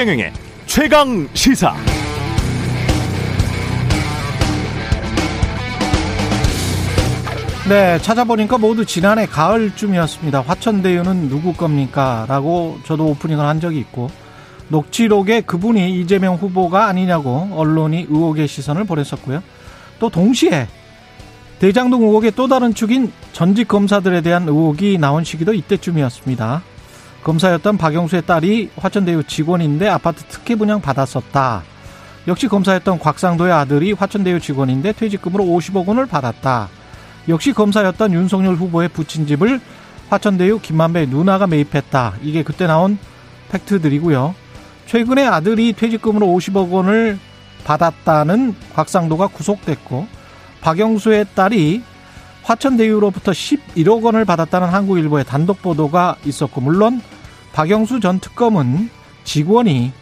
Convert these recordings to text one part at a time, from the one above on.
최경영의 최강 시사. 네, 찾아보니까 모두 지난해 가을쯤이었습니다. 화천대유는 누구 겁니까? 라고 저도 오프닝을 한 적이 있고, 녹취록에 그분이 이재명 후보가 아니냐고 언론이 의혹의 시선을 보냈었고요. 또 동시에 대장동 의혹의 또 다른 축인 전직 검사들에 대한 의혹이 나온 시기도 이때쯤이었습니다. 검사였던 박영수의 딸이 화천대유 직원인데 아파트 특혜 분양 받았었다. 역시 검사였던 곽상도의 아들이 화천대유 직원인데 퇴직금으로 50억 원을 받았다. 역시 검사였던 윤석열 후보의 부친 집을 화천대유 김만배 누나가 매입했다. 이게 그때 나온 팩트들이고요. 최근에 아들이 퇴직금으로 50억 원을 받았다는 곽상도가 구속됐고 박영수의 딸이 화천대유로부터 11억 원을 받았다는 한국일보의 단독 보도가 있었고 물론 박영수 전 특검은 직원이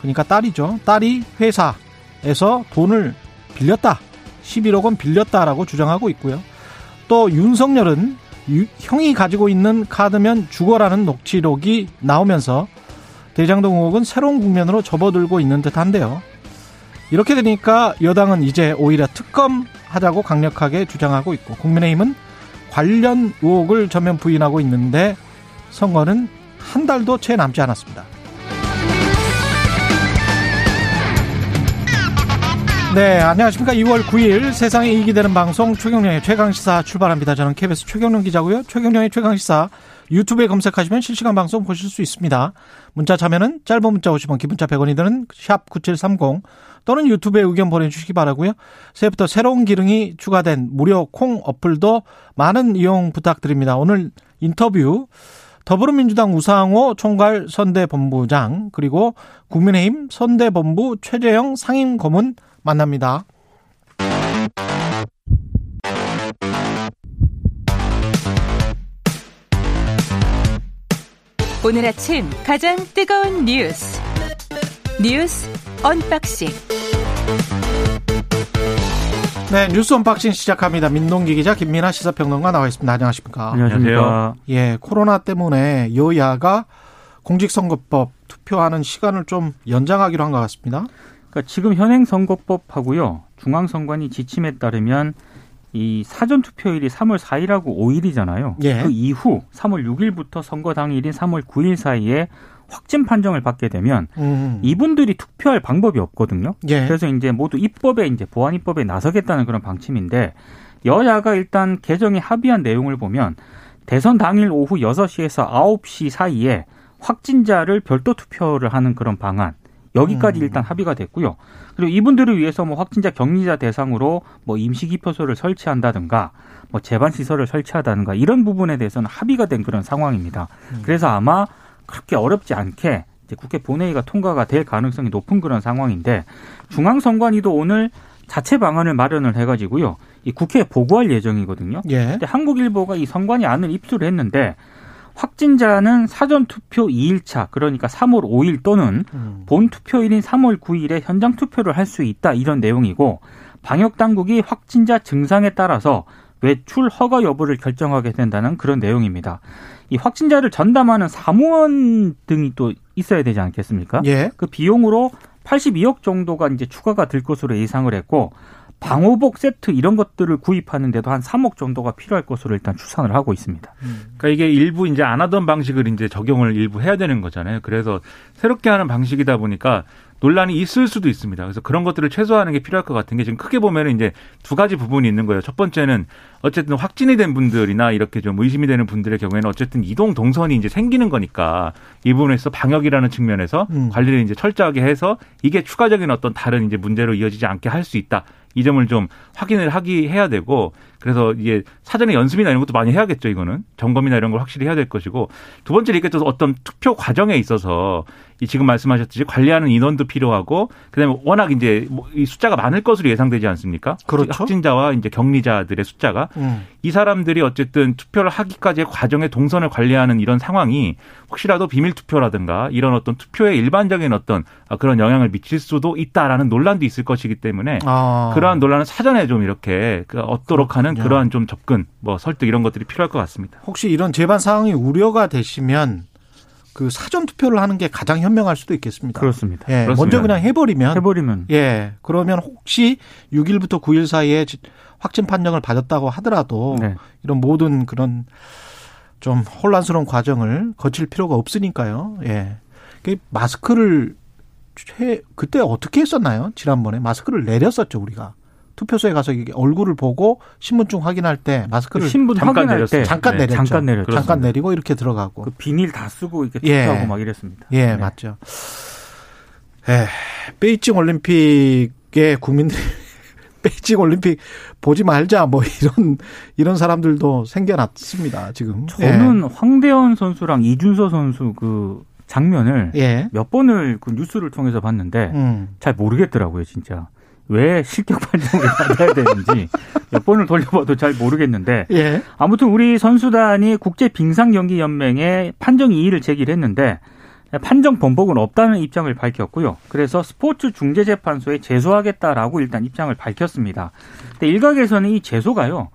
그러니까 딸이죠. 딸이 회사에서 돈을 빌렸다. 11억 원 빌렸다라고 주장하고 있고요. 또 윤석열은 형이 가지고 있는 카드면 죽어라는 녹취록이 나오면서 대장동 의혹은 새로운 국면으로 접어들고 있는 듯한데요. 이렇게 되니까 여당은 이제 오히려 특검 하자고 강력하게 주장하고 있고 국민의힘은 관련 의혹을 전면 부인하고 있는데 선거는 한 달도 채 남지 않았습니다. 네, 안녕하십니까. 2월 9일 세상에 이익이 되는 방송 최경령의 최강시사 출발합니다. 저는 KBS 최경령 기자고요. 최경령의 최강시사 유튜브에 검색하시면 실시간 방송 보실 수 있습니다. 문자 참여는 짧은 문자 50원, 기본자 100원이 드는 샵 9730 또는 유튜브에 의견 보내주시기 바라고요. 새해부터 새로운 기능이 추가된 무료 콩 어플도 많은 이용 부탁드립니다. 오늘 인터뷰 더불어민주당 우상호 총괄 선대본부장 그리고 국민의힘 선대본부 최재형 상임고문 만납니다. 오늘 아침 가장 뜨거운 뉴스 뉴스 언박싱 네 뉴스 unboxing 시작합니다. 민동기 기자 김민하 시사평론가 나와 있습니다. 안녕하십니까? 안녕하십니까? 예, 코로나 때문에 여야가 공직선거법 투표하는 시간을 좀 연장하기로 한 것 같습니다. 그러니까 지금 현행 선거법하고요 중앙선관위 지침에 따르면 이 사전 투표일이 3월 4일하고 5일이잖아요. 예. 그 이후 3월 6일부터 선거 당일인 3월 9일 사이에 확진 판정을 받게 되면 음. 이분들이 투표할 방법이 없거든요. 예. 그래서 이제 모두 입법에 이제 보안 입법에 나서겠다는 그런 방침인데 여야가 일단 개정에 합의한 내용을 보면 대선 당일 오후 6시에서 9시 사이에 확진자를 별도 투표를 하는 그런 방안 여기까지 음. 일단 합의가 됐고요. 그리고 이분들을 위해서 뭐 확진자 격리자 대상으로 뭐 임시 기표소를 설치한다든가 뭐 재반 시설을 설치하다든가 이런 부분에 대해서는 합의가 된 그런 상황입니다. 음. 그래서 아마 그렇게 어렵지 않게 이제 국회 본회의가 통과가 될 가능성이 높은 그런 상황인데 중앙선관위도 오늘 자체 방안을 마련을 해가지고요. 이 국회에 보고할 예정이거든요. 예. 근데 한국일보가 이 선관위 안을 입수를 했는데 확진자는 사전 투표 2일차 그러니까 3월 5일 또는 음. 본 투표일인 3월 9일에 현장 투표를 할 수 있다 이런 내용이고 방역 당국이 확진자 증상에 따라서 외출 허가 여부를 결정하게 된다는 그런 내용입니다. 이 확진자를 전담하는 사무원 등이 또 있어야 되지 않겠습니까? 예. 그 비용으로 82억 정도가 이제 추가가 될 것으로 예상을 했고 방호복 세트 이런 것들을 구입하는데도 한 3억 정도가 필요할 것으로 일단 추산을 하고 있습니다. 그러니까 이게 일부 이제 안 하던 방식을 이제 적용을 일부 해야 되는 거잖아요. 그래서 새롭게 하는 방식이다 보니까 논란이 있을 수도 있습니다. 그래서 그런 것들을 최소화하는 게 필요할 것 같은 게 지금 크게 보면은 이제 두 가지 부분이 있는 거예요. 첫 번째는 어쨌든 확진이 된 분들이나 이렇게 좀 의심이 되는 분들의 경우에는 어쨌든 이동 동선이 이제 생기는 거니까 이 부분에서 방역이라는 측면에서 음. 관리를 이제 철저하게 해서 이게 추가적인 어떤 다른 이제 문제로 이어지지 않게 할 수 있다. 이 점을 좀 확인을 하기 해야 되고 그래서 이게 사전에 연습이나 이런 것도 많이 해야겠죠 이거는 점검이나 이런 걸 확실히 해야 될 것이고 두 번째는 이게 또 어떤 투표 과정에 있어서 이 지금 말씀하셨듯이 관리하는 인원도 필요하고 그다음에 워낙 이제 뭐이 숫자가 많을 것으로 예상되지 않습니까? 그렇죠. 확진자와 이제 격리자들의 숫자가 음. 이 사람들이 어쨌든 투표를 하기까지의 과정의 동선을 관리하는 이런 상황이 혹시라도 비밀 투표라든가 이런 어떤 투표에 일반적인 어떤 그런 영향을 미칠 수도 있다라는 논란도 있을 것이기 때문에 아. 그러한 논란은 사전에 좀 이렇게 그 얻도록 하는. 그러한 좀 접근, 뭐 설득 이런 것들이 필요할 것 같습니다. 혹시 이런 재반 상황이 우려가 되시면 그 사전 투표를 하는 게 가장 현명할 수도 있겠습니다. 그렇습니다. 예, 그렇습니다. 먼저 그냥 해버리면 해버리면 예, 그러면 혹시 6일부터 9일 사이에 지- 확진 판정을 받았다고 하더라도 네. 이런 모든 그런 좀 혼란스러운 과정을 거칠 필요가 없으니까요. 예. 그 마스크를 최 그때 어떻게 했었나요? 지난번에 마스크를 내렸었죠, 우리가. 투표소에 가서 이게 얼굴을 보고 신분증 확인할 때 마스크를 그 신분 잠깐 확인할 내렸어요. 때 잠깐 네, 내렸죠. 잠깐 내렸죠. 잠깐 내리고 이렇게 들어가고. 그 비닐 다 쓰고 이렇게 예. 투표하고 막 이랬습니다. 예, 네. 맞죠. 예, 베이징 올림픽에 국민들이 베이징 올림픽 보지 말자 뭐 이런 이런 사람들도 생겨났습니다 지금. 저는 황대현 선수랑 이준서 선수 그 장면을 예, 몇 번을 그 뉴스를 통해서 봤는데 음, 잘 모르겠더라고요, 진짜. 왜 실격 판정을 받아야 되는지 몇 번을 돌려봐도 잘 모르겠는데 예, 아무튼 우리 선수단이 국제 빙상 경기 연맹에 판정 이의를 제기를 했는데 판정 번복은 없다는 입장을 밝혔고요. 그래서 스포츠 중재 재판소에 제소하겠다라고 일단 입장을 밝혔습니다. 근데 일각에서는 이 제소가요.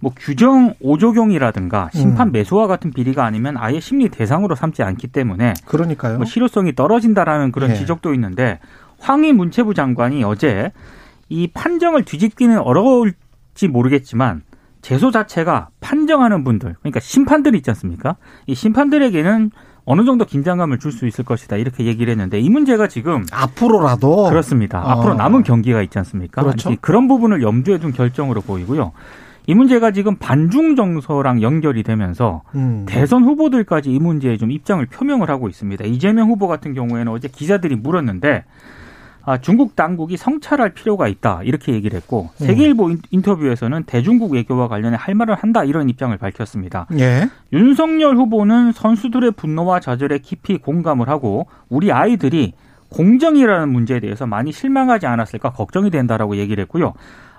뭐 규정 5조경이라든가 심판 음. 매수와 같은 비리가 아니면 아예 심리 대상으로 삼지 않기 때문에 그러니까요. 뭐 실효성이 떨어진다라는 그런 예. 지적도 있는데 황희 문체부 장관이 어제 이 판정을 뒤집기는 어려울지 모르겠지만 제소 자체가 판정하는 분들 그러니까 심판들 있지 않습니까? 이 심판들에게는 어느 정도 긴장감을 줄 수 있을 것이다 이렇게 얘기를 했는데 이 문제가 지금 앞으로라도 그렇습니다. 어. 앞으로 남은 경기가 있지 않습니까? 그렇죠. 이 그런 부분을 염두에 둔 결정으로 보이고요. 이 문제가 지금 반중 정서랑 연결이 되면서 음, 대선 후보들까지 이 문제에 좀 입장을 표명을 하고 있습니다. 이재명 후보 같은 경우에는 어제 기자들이 물었는데 아, 중국 당국이 성찰할 필요가 있다 이렇게 얘기를 했고 음. 세계일보 인- 인터뷰에서는 대중국 외교와 관련해 할 말을 한다 이런 입장을 밝혔습니다. 예, 윤석열 후보는 선수들의 분노와 좌절에 깊이 공감을 하고 우리 아이들이 공정이라는 문제에 대해서 많이 실망하지 않았을까 걱정이 된다라고 얘기를 했고요.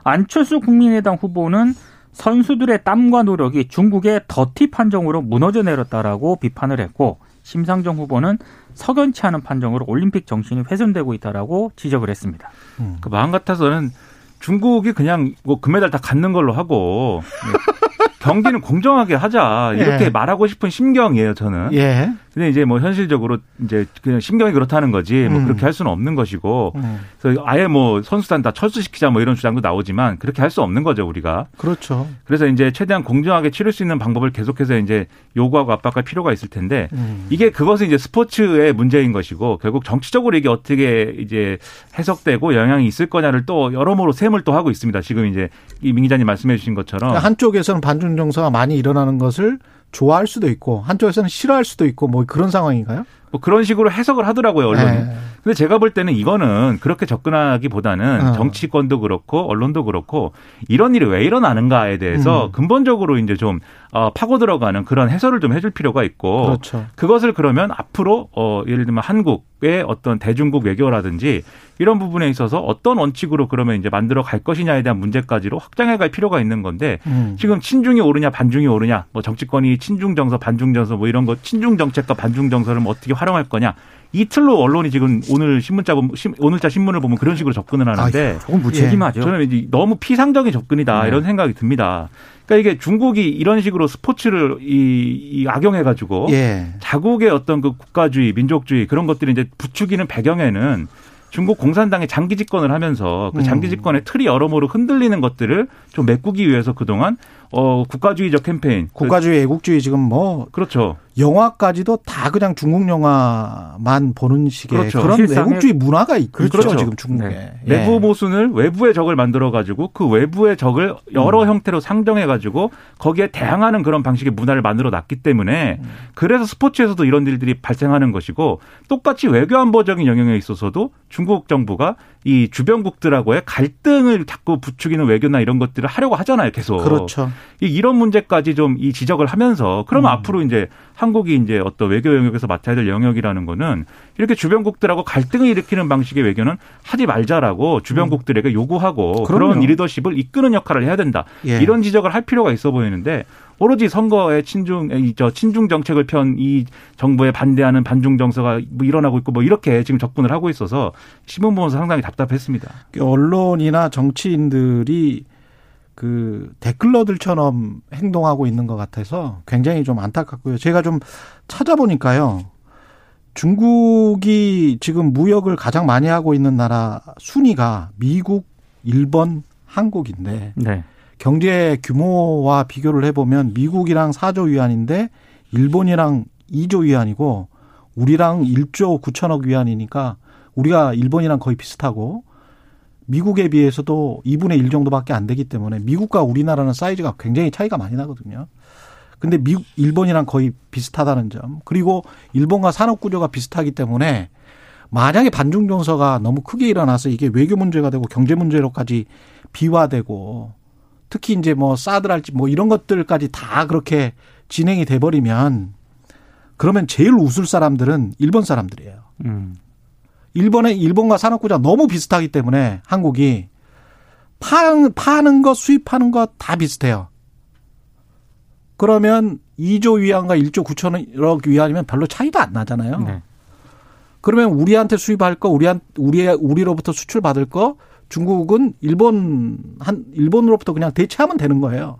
안철수 국민의당 후보는 선수들의 땀과 노력이 중국의 더티 판정으로 무너져 내렸다라고 비판을 했고 심상정 후보는 석연치 않은 판정으로 올림픽 정신이 훼손되고 있다라고 지적을 했습니다. 음. 그 마음 같아서는 중국이 그냥 뭐 금메달 다 갖는 걸로 하고 경기는 공정하게 하자 이렇게 예. 말하고 싶은 심경이에요 저는. 예, 근데 이제 뭐 현실적으로 이제 그냥 심경이 그렇다는 거지 뭐 음. 그렇게 할 수는 없는 것이고 음, 그래서 아예 뭐 선수단 다 철수시키자 뭐 이런 주장도 나오지만 그렇게 할 수 없는 거죠 우리가. 그렇죠. 그래서 이제 최대한 공정하게 치를 수 있는 방법을 계속해서 이제 요구하고 압박할 필요가 있을 텐데 음. 이게 그것은 이제 스포츠의 문제인 것이고 결국 정치적으로 이게 어떻게 이제 해석되고 영향이 있을 거냐를 또 여러모로 셈을 또 하고 있습니다. 지금 이제 이민 기자님 말씀해 주신 것처럼 그러니까 한쪽에서는 반중 정서가 많이 일어나는 것을 좋아할 수도 있고 한쪽에서는 싫어할 수도 있고 뭐 그런 상황인가요? 뭐 그런 식으로 해석을 하더라고요 언론이. 예. 근데 제가 볼 때는 이거는 그렇게 접근하기보다는 어. 정치권도 그렇고 언론도 그렇고 이런 일이 왜 일어나는가에 대해서 음. 근본적으로 이제 좀 어, 파고 들어가는 그런 해설을 좀 해줄 필요가 있고 그렇죠. 그것을 그러면 앞으로 어 예를 들면 한국의 어떤 대중국 외교라든지 이런 부분에 있어서 어떤 원칙으로 그러면 이제 만들어 갈 것이냐에 대한 문제까지로 확장해 갈 필요가 있는 건데 음. 지금 친중이 오르냐 반중이 오르냐 뭐 정치권이 친중 정서 반중 정서 뭐 이런 거 친중 정책과 반중 정서를 뭐 어떻게 활 용할 거냐 이 틀로 언론이 지금 오늘 신문자 오늘자 신문을 보면 그런 식으로 접근을 하는데 조금 무책임하죠. 저는 이제 너무 피상적인 접근이다 네. 이런 생각이 듭니다. 그러니까 이게 중국이 이런 식으로 스포츠를 이, 이 악용해 가지고 예. 자국의 어떤 그 국가주의, 민족주의 그런 것들이 이제 부추기는 배경에는 중국 공산당이 장기 집권을 하면서 그 장기 음. 집권의 틀이 여러모로 흔들리는 것들을 좀 메꾸기 위해서 그동안 어 국가주의적 캠페인 국가주의 애국주의 지금 뭐 그, 그렇죠. 영화까지도 다 그냥 중국 영화만 보는 식의 그렇죠. 그런 애국주의 문화가 있, 죠 그렇죠. 지금 중국에. 네. 예. 내부 모순을 외부의 적을 만들어 가지고 그 외부의 적을 여러 음. 형태로 상정해 가지고 거기에 대항하는 그런 방식의 문화를 만들어 놨기 때문에 음. 그래서 스포츠에서도 이런 일들이 발생하는 것이고 똑같이 외교 안보적인 영역에 있어서도 중국 정부가 이 주변국들하고의 갈등을 자꾸 부추기는 외교나 이런 것들을 하려고 하잖아요, 계속. 그렇죠. 이- 이런 문제까지 좀 이 지적을 하면서 그러면 음. 앞으로 이제 한국이 이제 어떤 외교 영역에서 맡아야 될 영역이라는 거는 이렇게 주변국들하고 갈등을 일으키는 방식의 외교는 하지 말자라고 주변국들에게 요구하고 음. 그럼요. 그런 리더십을 이끄는 역할을 해야 된다. 예. 이런 지적을 할 필요가 있어 보이는데 오로지 선거에 친중 이저 친중 정책을 편 이 정부에 반대하는 반중 정서가 뭐 일어나고 있고 뭐 이렇게 지금 접근을 하고 있어서 신문 보면서 상당히 답답했습니다. 언론이나 정치인들이 그 댓글러들처럼 행동하고 있는 것 같아서 굉장히 좀 안타깝고요. 제가 좀 찾아보니까요. 중국이 지금 무역을 가장 많이 하고 있는 나라 순위가 미국, 일본, 한국인데 네. 경제 규모와 비교를 해보면 미국이랑 4조 위안인데 일본이랑 2조 위안이고 우리랑 1조 9천억 위안이니까 우리가 일본이랑 거의 비슷하고 미국에 비해서도 2분의 1 정도밖에 안 되기 때문에 미국과 우리나라는 사이즈가 굉장히 차이가 많이 나거든요. 근데 미국, 일본이랑 거의 비슷하다는 점. 그리고 일본과 산업 구조가 비슷하기 때문에 만약에 반중 정서가 너무 크게 일어나서 이게 외교 문제가 되고 경제 문제로까지 비화되고 특히 이제 뭐 사드랄지 뭐 이런 것들까지 다 그렇게 진행이 돼 버리면 그러면 제일 웃을 사람들은 일본 사람들이에요. 음. 일본의 일본과 산업 구조가 너무 비슷하기 때문에 한국이 파는 파는 것 수입하는 것 다 비슷해요. 그러면 2조 위안과 1조 9천억 위안이면 별로 차이도 안 나잖아요. 네. 그러면 우리한테 수입할 거, 우리한 우리 우리로부터 수출 받을 거 중국은 일본 한 일본으로부터 그냥 대체하면 되는 거예요.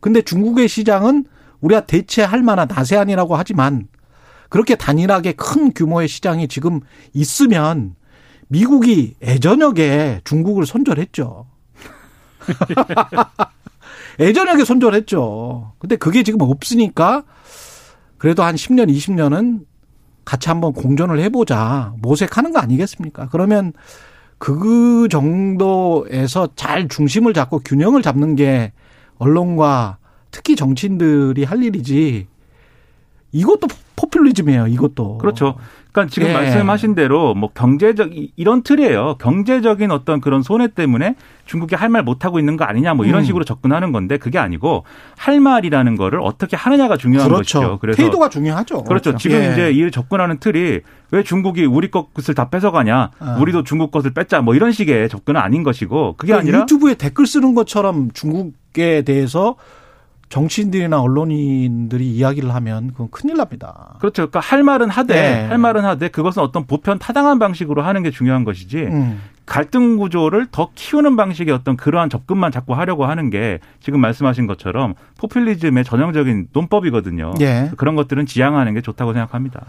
근데 중국의 시장은 우리가 대체할 만한 아세안이라고 하지만 그렇게 단일하게 큰 규모의 시장이 지금 있으면 미국이 애저녁에 중국을 손절했죠. 애저녁에 손절했죠. 근데 그게 지금 없으니까 그래도 한 10년, 20년은 같이 한번 공존을 해보자. 모색하는 거 아니겠습니까? 그러면 그 정도에서 잘 중심을 잡고 균형을 잡는 게 언론과 특히 정치인들이 할 일이지. 이것도 포퓰리즘이에요. 이것도. 그렇죠. 그러니까 지금 예. 말씀하신 대로 뭐 경제적 이- 이런 틀이에요. 경제적인 어떤 그런 손해 때문에 중국이 할 말 못 하고 있는 거 아니냐 뭐 이런 음. 식으로 접근하는 건데 그게 아니고 할 말이라는 거를 어떻게 하느냐가 중요한 그렇죠. 것이죠. 그래서 태도가 중요하죠. 그렇죠. 지금 예. 이제 이 접근하는 틀이 왜 중국이 우리 것을 다 뺏어가냐, 아. 우리도 중국 것을 뺏자, 뭐 이런 식의 접근은 아닌 것이고 그게 그러니까 아니라 유튜브에 댓글 쓰는 것처럼 중국에 대해서 정치인들이나 언론인들이 이야기를 하면 그건 큰일 납니다. 그렇죠. 그러니까 할 말은 하되 네. 할 말은 하되 그것은 어떤 보편 타당한 방식으로 하는 게 중요한 것이지 음. 갈등 구조를 더 키우는 방식의 어떤 그러한 접근만 자꾸 하려고 하는 게 지금 말씀하신 것처럼 포퓰리즘의 전형적인 논법이거든요. 예. 그런 것들은 지양하는 게 좋다고 생각합니다.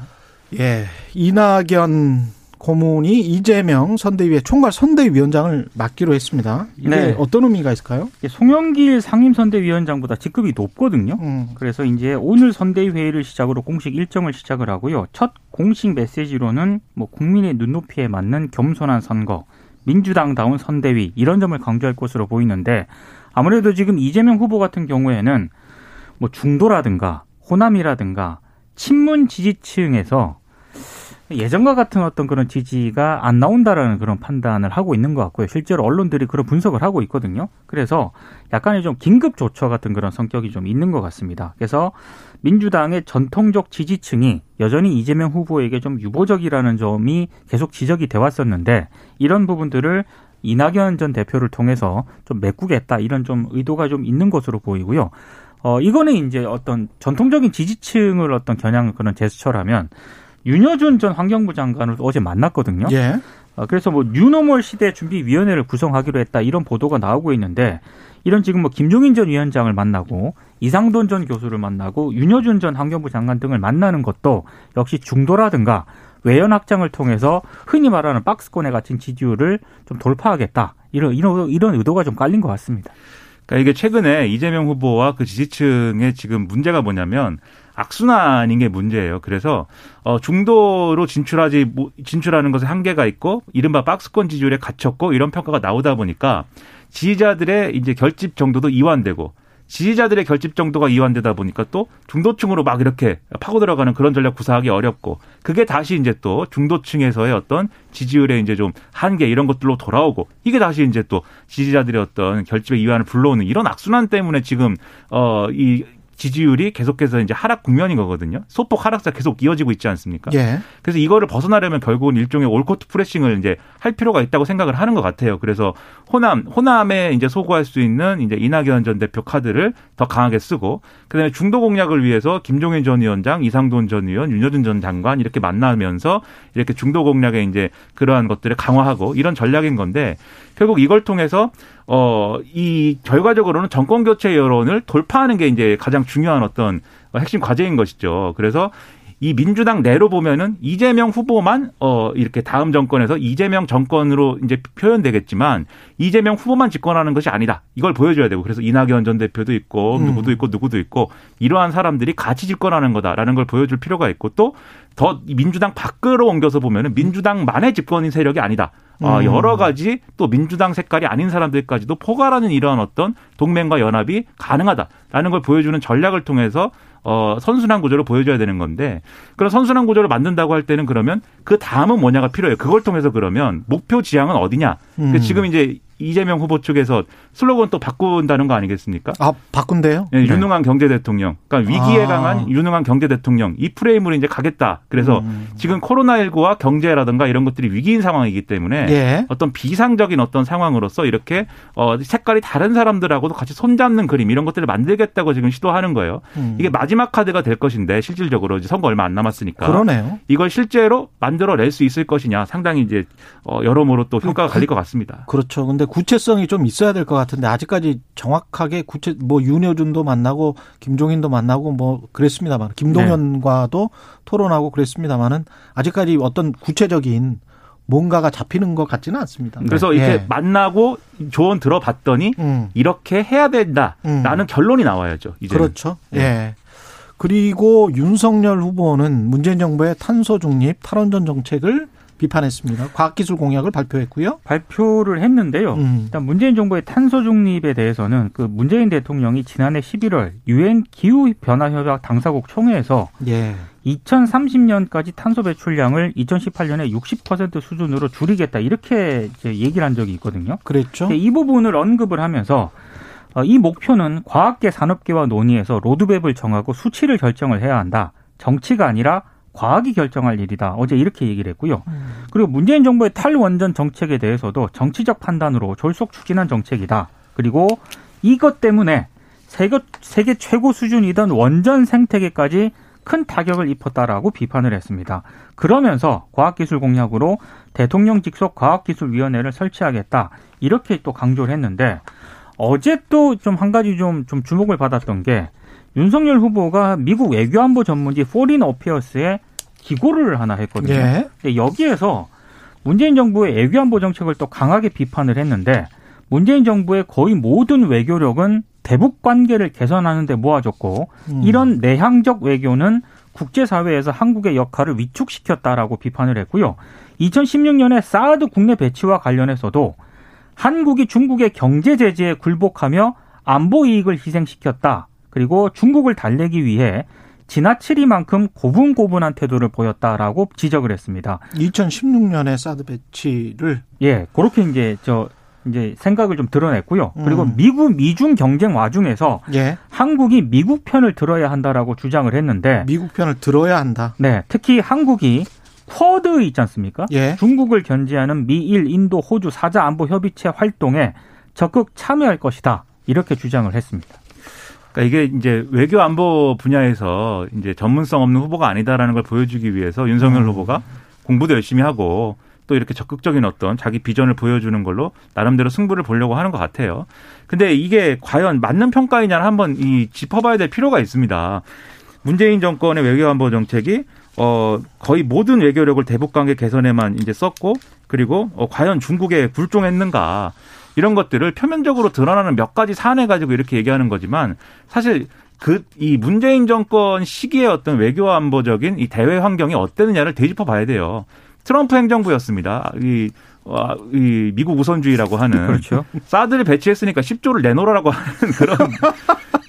예. 이낙연 고문이 이재명 선대위의 총괄 선대위원장을 맡기로 했습니다. 이게 네. 어떤 의미가 있을까요? 송영길 상임선대위원장보다 직급이 높거든요. 음. 그래서 이제 오늘 선대위 회의를 시작으로 공식 일정을 시작을 하고요. 첫 공식 메시지로는 뭐 국민의 눈높이에 맞는 겸손한 선거, 민주당다운 선대위 이런 점을 강조할 것으로 보이는데 아무래도 지금 이재명 후보 같은 경우에는 뭐 중도라든가 호남이라든가 친문 지지층에서 예전과 같은 어떤 그런 지지가 안 나온다라는 그런 판단을 하고 있는 것 같고요. 실제로 언론들이 그런 분석을 하고 있거든요. 그래서 약간의 좀 긴급 조처 같은 그런 성격이 좀 있는 것 같습니다. 그래서 민주당의 전통적 지지층이 여전히 이재명 후보에게 좀 유보적이라는 점이 계속 지적이 돼 왔었는데 이런 부분들을 이낙연 전 대표를 통해서 좀 메꾸겠다 이런 좀 의도가 좀 있는 것으로 보이고요. 어, 이거는 이제 어떤 전통적인 지지층을 어떤 겨냥한 그런 제스처라면 윤여준 전 환경부 장관을 어제 만났거든요. 예. 어, 그래서 뭐 뉴노멀 시대 준비위원회를 구성하기로 했다 이런 보도가 나오고 있는데 이런 지금 뭐 김종인 전 위원장을 만나고 이상돈 전 교수를 만나고 윤여준 전 환경부 장관 등을 만나는 것도 역시 중도라든가 외연 확장을 통해서 흔히 말하는 박스권에 갇힌 지지율을 좀 돌파하겠다 이런 이런 이런 의도가 좀 깔린 것 같습니다. 그러니까 이게 최근에 이재명 후보와 그 지지층의 지금 문제가 뭐냐면 악순환인 게 문제예요. 그래서 어 중도로 진출하지 뭐- 진출하는 것에 한계가 있고 이른바 박스권 지지율에 갇혔고 이런 평가가 나오다 보니까 지지자들의 이제 결집 정도도 이완되고 지지자들의 결집 정도가 이완되다 보니까 또 중도층으로 막 이렇게 파고 들어가는 그런 전략 구사하기 어렵고 그게 다시 이제 또 중도층에서의 어떤 지지율의 이제 좀 한계 이런 것들로 돌아오고 이게 다시 이제 또 지지자들의 어떤 결집의 이완을 불러오는 이런 악순환 때문에 지금 어이 지지율이 계속해서 이제 하락 국면인 거거든요. 소폭 하락세 계속 이어지고 있지 않습니까? 예. 그래서 이거를 벗어나려면 결국은 일종의 올코트 프레싱을 이제 할 필요가 있다고 생각을 하는 것 같아요. 그래서 호남, 호남에 이제 소구할 수 있는 이제 이낙연 전 대표 카드를 더 강하게 쓰고, 그 다음에 중도 공략을 위해서 김종인 전 위원장, 이상돈 전 의원, 윤여준 전 장관 이렇게 만나면서 이렇게 중도 공략에 이제 그러한 것들을 강화하고 이런 전략인 건데, 결국 이걸 통해서 어, 이 결과적으로는 정권 교체 여론을 돌파하는 게 이제 가장 중요한 어떤 핵심 과제인 것이죠. 그래서 이 민주당 내로 보면은 이재명 후보만 어 이렇게 다음 정권에서 이재명 정권으로 이제 표현되겠지만 이재명 후보만 집권하는 것이 아니다. 이걸 보여줘야 되고 그래서 이낙연 전 대표도 있고 음. 누구도 있고 누구도 있고 이러한 사람들이 같이 집권하는 거다라는 걸 보여줄 필요가 있고 또 더 민주당 밖으로 옮겨서 보면은 민주당만의 집권인 세력이 아니다. 어, 음. 여러 가지 또 민주당 색깔이 아닌 사람들까지도 포괄하는 이러한 어떤 동맹과 연합이 가능하다라는 걸 보여주는 전략을 통해서 어, 선순환 구조를 보여줘야 되는 건데 그런 선순환 구조를 만든다고 할 때는 그러면 그 다음은 뭐냐가 필요해요. 그걸 통해서 그러면 목표 지향은 어디냐. 근데 음. 지금 이제 이재명 후보 쪽에서 슬로건 또 바꾼다는 거 아니겠습니까? 아 바꾼대요? 예, 유능한 경제 대통령. 그러니까 위기에 아. 강한 유능한 경제 대통령. 이 프레임으로 이제 가겠다. 그래서 음. 지금 코로나19와 경제라든가 이런 것들이 위기인 상황이기 때문에 예. 어떤 비상적인 어떤 상황으로서 이렇게 어 색깔이 다른 사람들하고도 같이 손잡는 그림 이런 것들을 만들겠다고 지금 시도하는 거예요. 음. 이게 마지막 카드가 될 것인데 실질적으로 이제 선거 얼마 안 남았으니까 그러네요. 이걸 실제로 만들어낼 수 있을 것이냐 상당히 이제 어 여러모로 또 평가가 갈릴 것 같습니다. 그렇죠. 근데 구체성이 좀 있어야 될 것 같은데 아직까지 정확하게 구체 뭐 윤여준도 만나고 김종인도 만나고 뭐 그랬습니다만 김동연과도 토론하고 그랬습니다만은 아직까지 어떤 구체적인 뭔가가 잡히는 것 같지는 않습니다. 그래서 예. 이렇게 만나고 조언 들어봤더니 음. 이렇게 해야 된다라는 결론이 나와야죠. 이제 그렇죠. 네. 예. 그리고 윤석열 후보는 문재인 정부의 탄소 중립 탈원전 정책을 비판했습니다. 과학기술 공약을 발표했고요. 발표를 했는데요. 음. 일단 문재인 정부의 탄소 중립에 대해서는 그 문재인 대통령이 지난해 11월 유엔 기후 변화 협약 당사국 총회에서 예. 2030년까지 탄소 배출량을 2018년에 60% 수준으로 줄이겠다 이렇게 이제 얘기를 한 적이 있거든요. 그랬죠. 이 부분을 언급을 하면서 어, 이 목표는 과학계 산업계와 논의해서 로드맵을 정하고 수치를 결정을 해야 한다. 정치가 아니라 과학이 결정할 일이다. 어제 이렇게 얘기를 했고요. 그리고 문재인 정부의 탈원전 정책에 대해서도 정치적 판단으로 졸속 추진한 정책이다. 그리고 이것 때문에 세계, 세계 최고 수준이던 원전 생태계까지 큰 타격을 입혔다라고 비판을 했습니다. 그러면서 과학기술 공약으로 대통령 직속 과학기술위원회를 설치하겠다. 이렇게 또 강조를 했는데 어제 또 좀 한 가지 좀, 좀 주목을 받았던 게 윤석열 후보가 미국 외교안보 전문지 Foreign Affairs에 기고를 하나 했거든요. 예. 근데 여기에서 문재인 정부의 외교안보 정책을 또 강하게 비판을 했는데 문재인 정부의 거의 모든 외교력은 대북 관계를 개선하는 데 모아졌고 음. 이런 내향적 외교는 국제사회에서 한국의 역할을 위축시켰다라고 비판을 했고요. 2016년에 사드 국내 배치와 관련해서도 한국이 중국의 경제 제재에 굴복하며 안보 이익을 희생시켰다. 그리고 중국을 달래기 위해 지나치리만큼 고분고분한 태도를 보였다라고 지적을 했습니다. 2016년에 사드 배치를 예, 그렇게 이제 저 이제 생각을 좀 드러냈고요. 그리고 음. 미국 미중 경쟁 와중에서 예. 한국이 미국 편을 들어야 한다라고 주장을 했는데 미국 편을 들어야 한다. 네, 특히 한국이 쿼드 있지 않습니까? 예. 중국을 견제하는 미일, 인도, 호주 사자 안보 협의체 활동에 적극 참여할 것이다. 이렇게 주장을 했습니다. 그러니까 이게 이제 외교 안보 분야에서 이제 전문성 없는 후보가 아니다라는 걸 보여주기 위해서 윤석열 음. 후보가 공부도 열심히 하고 또 이렇게 적극적인 어떤 자기 비전을 보여주는 걸로 나름대로 승부를 보려고 하는 것 같아요. 근데 이게 과연 맞는 평가이냐를 한번 이 짚어봐야 될 필요가 있습니다. 문재인 정권의 외교 안보 정책이 어 거의 모든 외교력을 대북 관계 개선에만 이제 썼고 그리고 어 과연 중국에 굴종했는가 이런 것들을 표면적으로 드러나는 몇 가지 사안을 가지고 이렇게 얘기하는 거지만 사실 그 이 문재인 정권 시기의 어떤 외교 안보적인 이 대외 환경이 어땠느냐를 되짚어 봐야 돼요. 트럼프 행정부였습니다. 이, 와, 이 미국 우선주의라고 하는 그렇죠. 사드를 배치했으니까 10조를 내놓으라고 하는 그런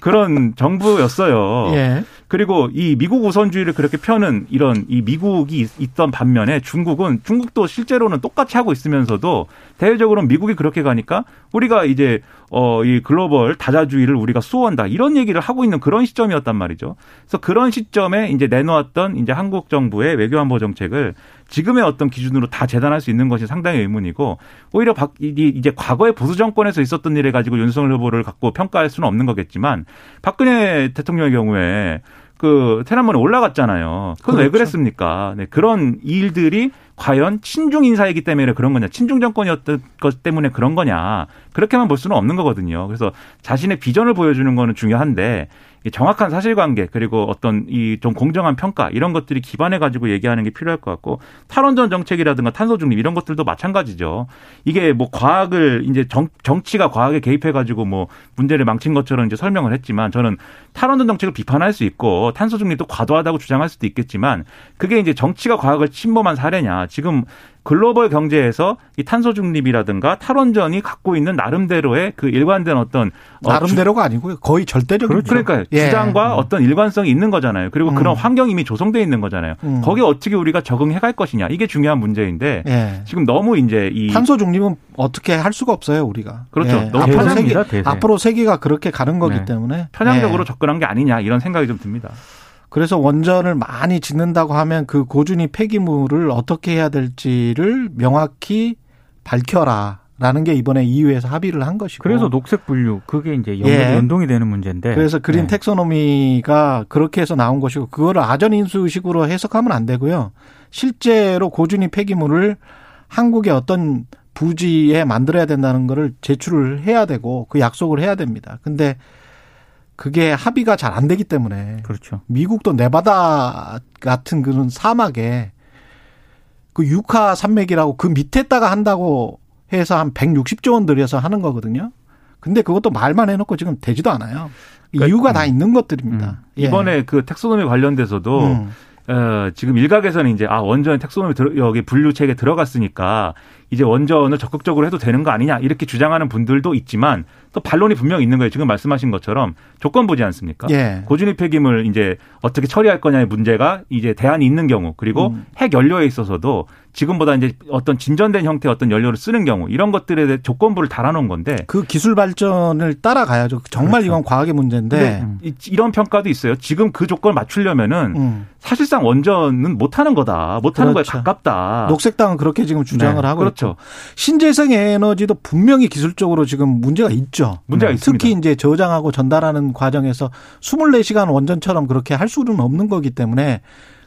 그런 정부였어요. 예. 그리고 이 미국 우선주의를 그렇게 펴는 이런 이 미국이 있- 있던 반면에 중국은 중국도 실제로는 똑같이 하고 있으면서도 대외적으로는 미국이 그렇게 가니까 우리가 이제 어 이 글로벌 다자주의를 우리가 수호한다 이런 얘기를 하고 있는 그런 시점이었단 말이죠. 그래서 그런 시점에 이제 내놓았던 이제 한국 정부의 외교안보 정책을 지금의 어떤 기준으로 다 재단할 수 있는 것이 상당히 의문이고 오히려 박, 이- 이제 과거의 보수 정권에서 있었던 일에 가지고 윤석열 후보를 갖고 평가할 수는 없는 거겠지만 박근혜 대통령의 경우에 그 테란문에 올라갔잖아요. 그건 왜 그렇죠. 그랬습니까? 네, 그런 일들이 과연 친중 인사이기 때문에 그런 거냐, 친중 정권이었던 것 때문에 그런 거냐 그렇게만 볼 수는 없는 거거든요. 그래서 자신의 비전을 보여주는 거는 중요한데 정확한 사실관계 그리고 어떤 이 좀 공정한 평가 이런 것들이 기반해 가지고 얘기하는 게 필요할 것 같고 탈원전 정책이라든가 탄소 중립 이런 것들도 마찬가지죠. 이게 뭐 과학을 이제 정, 정치가 과학에 개입해 가지고 뭐 문제를 망친 것처럼 이제 설명을 했지만 저는 탈원전 정책을 비판할 수 있고 탄소 중립도 과도하다고 주장할 수도 있겠지만 그게 이제 정치가 과학을 침범한 사례냐. 지금 글로벌 경제에서 이 탄소 중립이라든가 탈원전이 갖고 있는 나름대로의 그 일관된 어떤 어, 나름대로가 아니고요. 거의 절대적인 그렇죠. 그러니까 예. 주장과 음. 어떤 일관성이 있는 거잖아요. 그리고 음. 그런 환경이 이미 조성돼 있는 거잖아요. 음. 거기에 어떻게 우리가 적응해 갈 것이냐. 이게 중요한 문제인데 예. 지금 너무 이제 이 탄소 중립은 어떻게 할 수가 없어요, 우리가. 그렇죠. 예. 너무 앞으로 세계 앞으로 세계가 그렇게 가는 거기 네. 때문에 편향적으로 예. 접근한 게 아니냐 이런 생각이 좀 듭니다. 그래서 원전을 많이 짓는다고 하면 그 고준위 폐기물을 어떻게 해야 될지를 명확히 밝혀라. 라는 게 이번에 EU에서 합의를 한 것이고. 그래서 녹색 분류 그게 이제 연, 예. 연동이 되는 문제인데. 그래서 그린 네. 텍소노미가 그렇게 해서 나온 것이고 그거를 아전 인수식으로 해석하면 안 되고요. 실제로 고준위 폐기물을 한국의 어떤 부지에 만들어야 된다는 거를 제출을 해야 되고 그 약속을 해야 됩니다. 근데 그게 합의가 잘 안 되기 때문에 그렇죠. 미국도 네바다 같은 그런 사막에 그 육하 산맥이라고 그 밑에다가 한다고 해서 한 160조 원 들여서 하는 거거든요. 근데 그것도 말만 해놓고 지금 되지도 않아요. 그러니까, 이유가 음. 다 있는 것들입니다. 음. 예. 이번에 그 텍소노미 관련돼서도 음. 어, 지금 일각에서는 이제 아 원전 텍소노미 들어, 여기 분류책에 들어갔으니까 이제 원전을 적극적으로 해도 되는 거 아니냐 이렇게 주장하는 분들도 있지만 또 반론이 분명 있는 거예요. 지금 말씀하신 것처럼 조건부지 않습니까? 예. 고준위 폐기물 이제 어떻게 처리할 거냐의 문제가 이제 대안이 있는 경우 그리고 음. 핵 연료에 있어서도 지금보다 이제 어떤 진전된 형태의 어떤 연료를 쓰는 경우 이런 것들에 대해 조건부를 달아놓은 건데 그 기술 발전을 따라가야죠. 정말 그렇죠. 이건 과학의 문제인데 음. 이런 평가도 있어요. 지금 그 조건을 맞추려면은 음. 사실상 원전은 못하는 거다. 못하는 그렇죠. 거에 가깝다. 녹색당은 그렇게 지금 주장을 네. 하고 그렇죠. 신재생 에너지도 분명히 기술적으로 지금 문제가 있죠. 문제가 네. 있습니다. 특히 이제 저장하고 전달하는 과정에서 24시간 원전처럼 그렇게 할 수는 없는 거기 때문에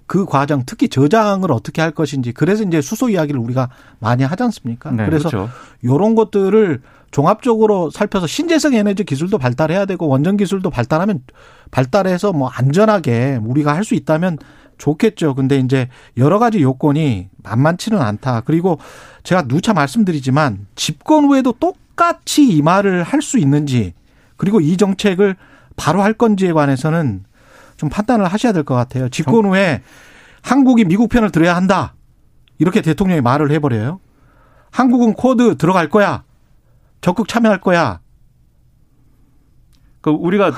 그 과정 특히 저장을 어떻게 할 것인지 그래서 이제 수소 이야기를 우리가 많이 하지 않습니까? 네, 그래서 그렇죠. 이런 것들을 종합적으로 살펴서 신재생 에너지 기술도 발달해야 되고 원전 기술도 발달하면 발달해서 뭐 안전하게 우리가 할 수 있다면 좋겠죠. 근데 이제 여러 가지 요건이 만만치는 않다. 그리고 제가 누차 말씀드리지만 집권 후에도 똑같이 이 말을 할 수 있는지 그리고 이 정책을 바로 할 건지에 관해서는 좀 판단을 하셔야 될 것 같아요. 집권 후에 한국이 미국 편을 들어야 한다. 이렇게 대통령이 말을 해버려요. 한국은 쿼드 들어갈 거야. 적극 참여할 거야. 그 우리가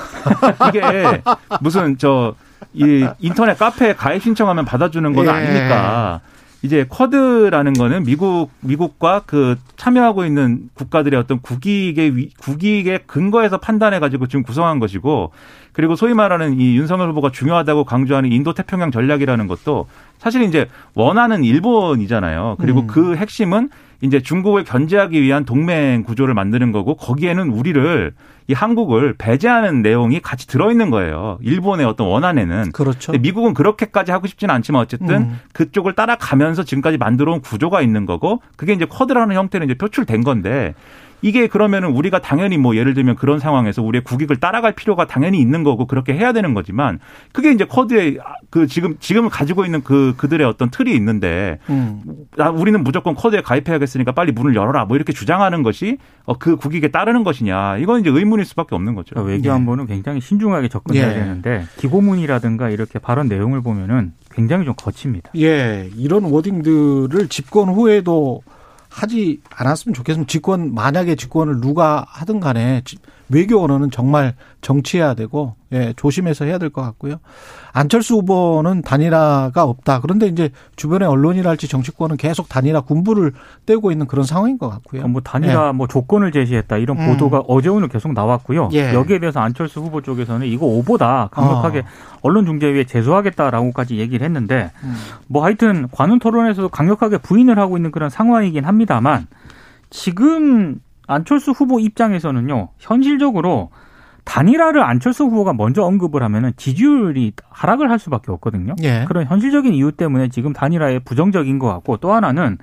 이게 무슨 저 이 인터넷 카페 가입 신청하면 받아주는 건 예. 아니니까 이제 쿼드라는 거는 미국 미국과 그 참여하고 있는 국가들의 어떤 국익의 국익의 근거에서 판단해 가지고 지금 구성한 것이고 그리고 소위 말하는 이 윤석열 후보가 중요하다고 강조하는 인도 태평양 전략이라는 것도 사실 이제 원하는 일본이잖아요. 그리고 음. 그 핵심은 이제 중국을 견제하기 위한 동맹 구조를 만드는 거고 거기에는 우리를 이 한국을 배제하는 내용이 같이 들어있는 거예요. 일본의 어떤 원안에는. 그렇죠. 미국은 그렇게까지 하고 싶지는 않지만 어쨌든 음. 그쪽을 따라가면서 지금까지 만들어 온 구조가 있는 거고 그게 이제 쿼드라는 형태로 이제 표출된 건데 이게 그러면은 우리가 당연히 뭐 예를 들면 그런 상황에서 우리의 국익을 따라갈 필요가 당연히 있는 거고 그렇게 해야 되는 거지만 그게 이제 쿼드에 그 지금 지금 가지고 있는 그 그들의 어떤 틀이 있는데 음. 우리는 무조건 쿼드에 가입해야겠으니까 빨리 문을 열어라 뭐 이렇게 주장하는 것이 어, 그 국익에 따르는 것이냐 이건 이제 의문일 수밖에 없는 거죠. 그러니까 외교안보는 예. 굉장히 신중하게 접근해야 예. 되는데 기고문이라든가 이렇게 발언 내용을 보면은 굉장히 좀 거칩니다. 예, 이런 워딩들을 집권 후에도 하지 않았으면 좋겠으면 집권 만약에 집권을 누가 하든 간에 외교 언어는 정말 정치해야 되고 예, 조심해서 해야 될 것 같고요. 안철수 후보는 단일화가 없다. 그런데 이제 주변의 언론이랄지 정치권은 계속 단일화 군부를 떼고 있는 그런 상황인 것 같고요. 뭐 단일화 예. 뭐 조건을 제시했다 이런 음. 보도가 어제 오늘 계속 나왔고요. 예. 여기에 대해서 안철수 후보 쪽에서는 이거 오보다 강력하게 어. 언론중재위에 제소하겠다라고까지 얘기를 했는데 음. 뭐 하여튼 관훈 토론에서도 강력하게 부인을 하고 있는 그런 상황이긴 합니다만 지금 안철수 후보 입장에서는요 현실적으로 단일화를 안철수 후보가 먼저 언급을 하면은 지지율이 하락을 할 수밖에 없거든요. 예. 그런 현실적인 이유 때문에 지금 단일화에 부정적인 것 같고 또 하나는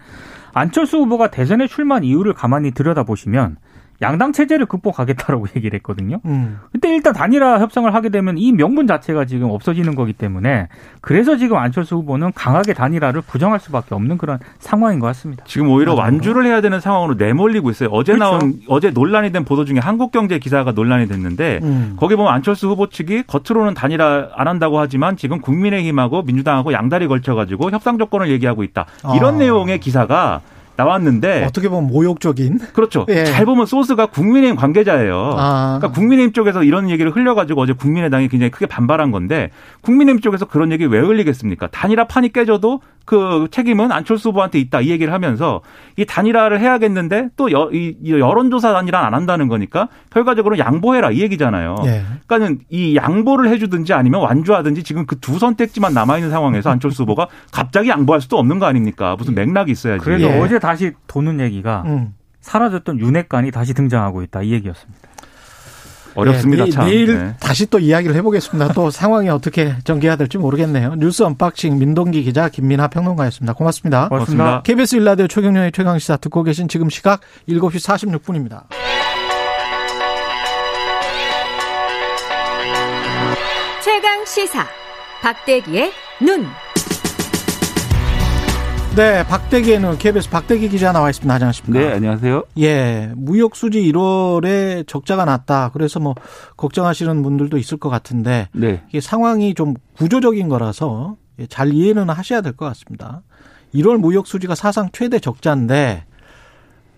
안철수 후보가 대선에 출마한 이유를 가만히 들여다보시면 양당 체제를 극복하겠다라고 얘기를 했거든요. 음. 근데 일단 단일화 협상을 하게 되면 이 명분 자체가 지금 없어지는 거기 때문에 그래서 지금 안철수 후보는 강하게 단일화를 부정할 수밖에 없는 그런 상황인 것 같습니다. 지금 오히려 맞아요. 완주를 해야 되는 상황으로 내몰리고 있어요. 어제 그렇죠. 나온 어제 논란이 된 보도 중에 한국경제 기사가 논란이 됐는데 음. 거기 보면 안철수 후보 측이 겉으로는 단일화 안 한다고 하지만 지금 국민의힘하고 민주당하고 양다리 걸쳐 가지고 협상 조건을 얘기하고 있다. 이런 아. 내용의 기사가 나왔는데 어떻게 보면 모욕적인. 그렇죠. 예. 잘 보면 소스가 국민의힘 관계자예요. 아. 그러니까 국민의힘 쪽에서 이런 얘기를 흘려가지고 어제 국민의당이 굉장히 크게 반발한 건데 국민의힘 쪽에서 그런 얘기 왜 흘리겠습니까? 단일화 판이 깨져도 그 책임은 안철수 후보한테 있다 이 얘기를 하면서 이 단일화를 해야겠는데 또 여, 이, 이 여론조사 단일화 안 한다는 거니까 결과적으로 양보해라 이 얘기잖아요. 예. 그러니까는 이 양보를 해주든지 아니면 완주하든지 지금 그 두 선택지만 남아 있는 상황에서 안철수 후보가 갑자기 양보할 수도 없는 거 아닙니까? 무슨 맥락이 있어야지. 그래서 예. 어제 다시 도는 얘기가 음. 사라졌던 윤핵관이 다시 등장하고 있다 이 얘기였습니다. 어렵습니다. 네, 참. 내일 네. 다시 또 이야기를 해보겠습니다. 또 상황이 어떻게 전개해야 될지 모르겠네요. 뉴스 unboxing 민동기 기자 김민하 평론가였습니다. 고맙습니다. 고맙습니다. KBS 1라디오 최경영의 최강 시사 듣고 계신 지금 시각 7시 46분입니다. 최강 시사 박대기의 눈. 네, 박대기의 눈 KBS 박대기 기자 나와 있습니다. 안녕하십니까? 네, 안녕하세요. 예, 무역 수지 1월에 적자가 났다. 그래서 뭐 걱정하시는 분들도 있을 것 같은데 네. 이게 상황이 좀 구조적인 거라서 예, 잘 이해는 하셔야 될 것 같습니다. 1월 무역 수지가 사상 최대 적자인데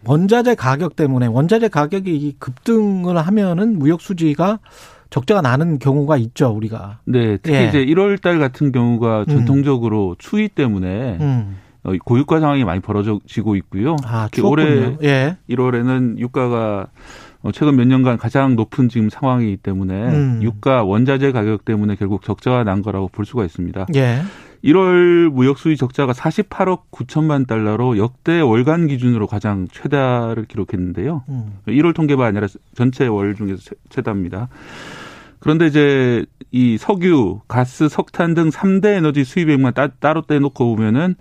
원자재 가격 때문에 원자재 가격이 이 급등을 하면은 무역 수지가 적자가 나는 경우가 있죠, 우리가. 네, 특히 예. 이제 1월 달 같은 경우가 음. 전통적으로 추위 때문에 음. 어, 고유가 상황이 많이 벌어지고 있고요. 아, 올해. 예. 1월에는 유가가 어, 최근 몇 년간 가장 높은 지금 상황이기 때문에 음. 유가 원자재 가격 때문에 결국 적자가 난 거라고 볼 수가 있습니다. 예. 1월 무역 수지 적자가 48억 9천만 달러로 역대 월간 기준으로 가장 최다를 기록했는데요. 음. 1월 통계가 아니라 전체 월 중에서 최- 최다입니다. 그런데 이제 이 석유, 가스, 석탄 등 3대 에너지 수입액만 따, 따로 떼놓고 보면은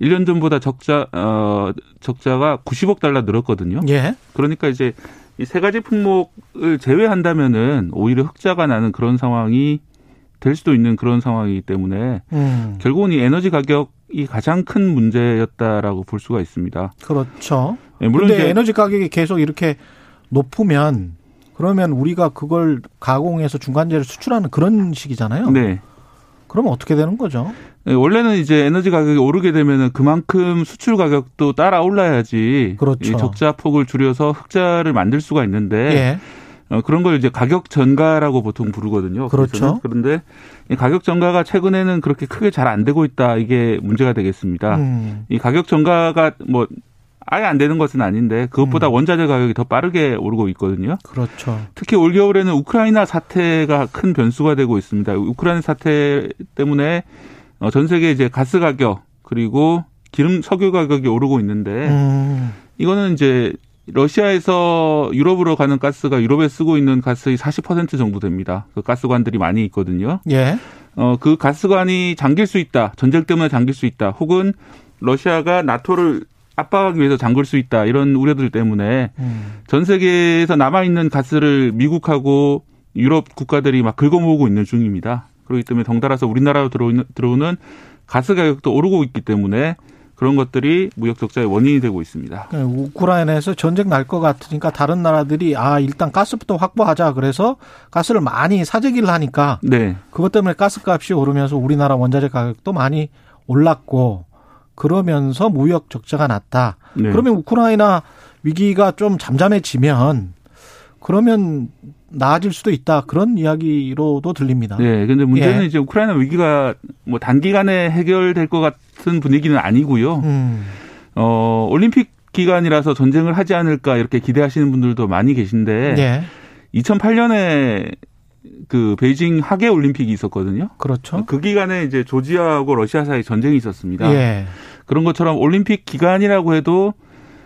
1년 전보다 적자 어 적자가 90억 달러 늘었거든요. 예. 그러니까 이제 이 세 가지 품목을 제외한다면은 오히려 흑자가 나는 그런 상황이 될 수도 있는 그런 상황이기 때문에 음. 결국은 이 에너지 가격이 가장 큰 문제였다라고 볼 수가 있습니다. 그렇죠. 예, 물론 근데 에너지 가격이 계속 이렇게 높으면 그러면 우리가 그걸 가공해서 중간재를 수출하는 그런 식이잖아요. 네. 그러면 어떻게 되는 거죠? 예, 원래는 이제 에너지 가격이 오르게 되면은 그만큼 수출 가격도 따라 올라야지 그렇죠. 이 적자 폭을 줄여서 흑자를 만들 수가 있는데 예. 어, 그런 걸 이제 가격 전가라고 보통 부르거든요. 그렇죠. 그런데 이 가격 전가가 최근에는 그렇게 크게 잘 안 되고 있다. 이게 문제가 되겠습니다. 음. 이 가격 전가가 뭐 아예 안 되는 것은 아닌데 그것보다 음. 원자재 가격이 더 빠르게 오르고 있거든요. 그렇죠. 특히 올겨울에는 우크라이나 사태가 큰 변수가 되고 있습니다. 우크라이나 사태 때문에 어, 전 세계 이제 가스 가격 그리고 기름 석유 가격이 오르고 있는데 음. 이거는 이제 러시아에서 유럽으로 가는 가스가 유럽에 쓰고 있는 가스의 40% 정도 됩니다. 그 가스관들이 많이 있거든요. 예. 어, 그 가스관이 잠길 수 있다. 전쟁 때문에 잠길 수 있다. 혹은 러시아가 나토를 압박하기 위해서 잠글 수 있다. 이런 우려들 때문에 음. 전 세계에서 남아 있는 가스를 미국하고 유럽 국가들이 막 긁어모으고 있는 중입니다. 그렇기 때문에 덩달아서 우리나라로 들어오는, 들어오는 가스 가격도 오르고 있기 때문에 그런 것들이 무역 적자의 원인이 되고 있습니다. 그 우크라이나에서 전쟁 날 것 같으니까 다른 나라들이 아 일단 가스부터 확보하자 그래서 가스를 많이 사재기를 하니까 네. 그것 때문에 가스값이 오르면서 우리나라 원자재 가격도 많이 올랐고 그러면서 무역 적자가 났다. 네. 그러면 우크라이나 위기가 좀 잠잠해지면 그러면 나아질 수도 있다. 그런 이야기로도 들립니다. 네, 근데 문제는 예. 이제 우크라이나 위기가 뭐 단기간에 해결될 것 같은 분위기는 아니고요. 음. 어, 올림픽 기간이라서 전쟁을 하지 않을까 이렇게 기대하시는 분들도 많이 계신데 예. 2008년에 그 베이징 하계 올림픽이 있었거든요. 그렇죠. 그 기간에 이제 조지아하고 러시아 사이 전쟁이 있었습니다. 예. 그런 것처럼 올림픽 기간이라고 해도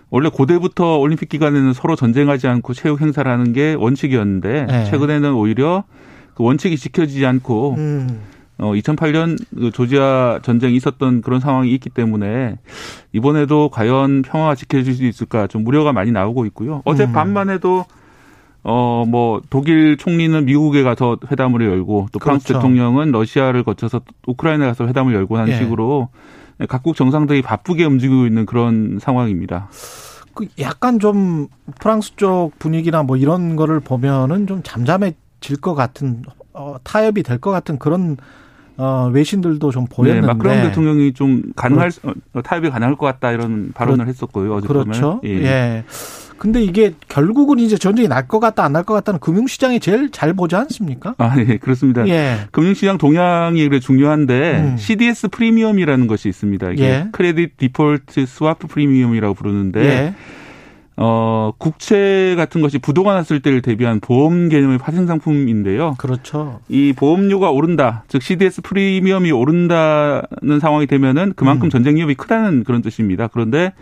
원래 고대부터 올림픽 기간에는 서로 전쟁하지 않고 체육 행사를 하는 게 원칙이었는데 네. 최근에는 오히려 그 원칙이 지켜지지 않고 음. 어 2008년 그 조지아 전쟁이 있었던 그런 상황이 있기 때문에 이번에도 과연 평화가 지켜질 수 있을까 좀 우려가 많이 나오고 있고요. 어제 음. 밤만 해도 어 뭐 독일 총리는 미국에 가서 회담을 열고 또 프랑스 그렇죠. 대통령은 러시아를 거쳐서 우크라이나에 가서 회담을 열고 하는 예. 식으로 각국 정상들이 바쁘게 움직이고 있는 그런 상황입니다. 그 약간 좀 프랑스 쪽 분위기나 뭐 이런 거를 보면은 좀 잠잠해질 것 같은 어, 타협이 될 것 같은 그런 어, 외신들도 좀 보였는데 네, 마크롱 대통령이 좀 가능할 어, 타협이 가능할 것 같다 이런 발언을 했었고요. 어제 그렇죠. 밤에. 예. 근데 이게 결국은 이제 전쟁이 날 것 같다 안 날 것 같다는 금융시장이 제일 잘 보지 않습니까? 아, 예, 그렇습니다. 예. 금융시장 동향이 그래 중요한데 음. CDS 프리미엄이라는 것이 있습니다. 이게 예. credit default swap 프리미엄이라고 부르는데 예. 어 국채 같은 것이 부도가 났을 때를 대비한 보험 개념의 파생 상품인데요. 그렇죠. 이 보험료가 오른다, 즉 CDS 프리미엄이 오른다는 상황이 되면은 그만큼 음. 전쟁 위협이 크다는 그런 뜻입니다. 그런데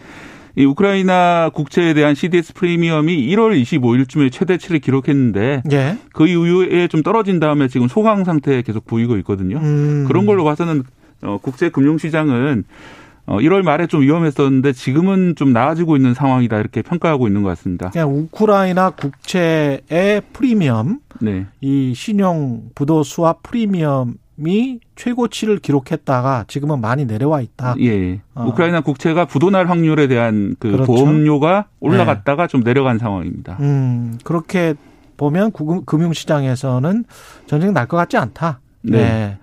이 우크라이나 국채에 대한 CDS 프리미엄이 1월 25일쯤에 최대치를 기록했는데 예. 그 이후에 좀 떨어진 다음에 지금 소강 상태에 계속 보이고 있거든요. 음. 그런 걸로 봐서는 어, 국제 금융 시장은 어, 1월 말에 좀 위험했었는데 지금은 좀 나아지고 있는 상황이다 이렇게 평가하고 있는 것 같습니다. 그냥 우크라이나 국채의 프리미엄, 네. 이 신용 부도 수합 프리미엄이 최고치를 기록했다가 지금은 많이 내려와 있다. 예. 어. 우크라이나 국채가 부도날 확률에 대한 그 그렇죠. 보험료가 올라갔다가 좀 내려간 상황입니다. 음, 그렇게 보면 구- 금융시장에서는 전쟁 날 것 같지 않다. 네.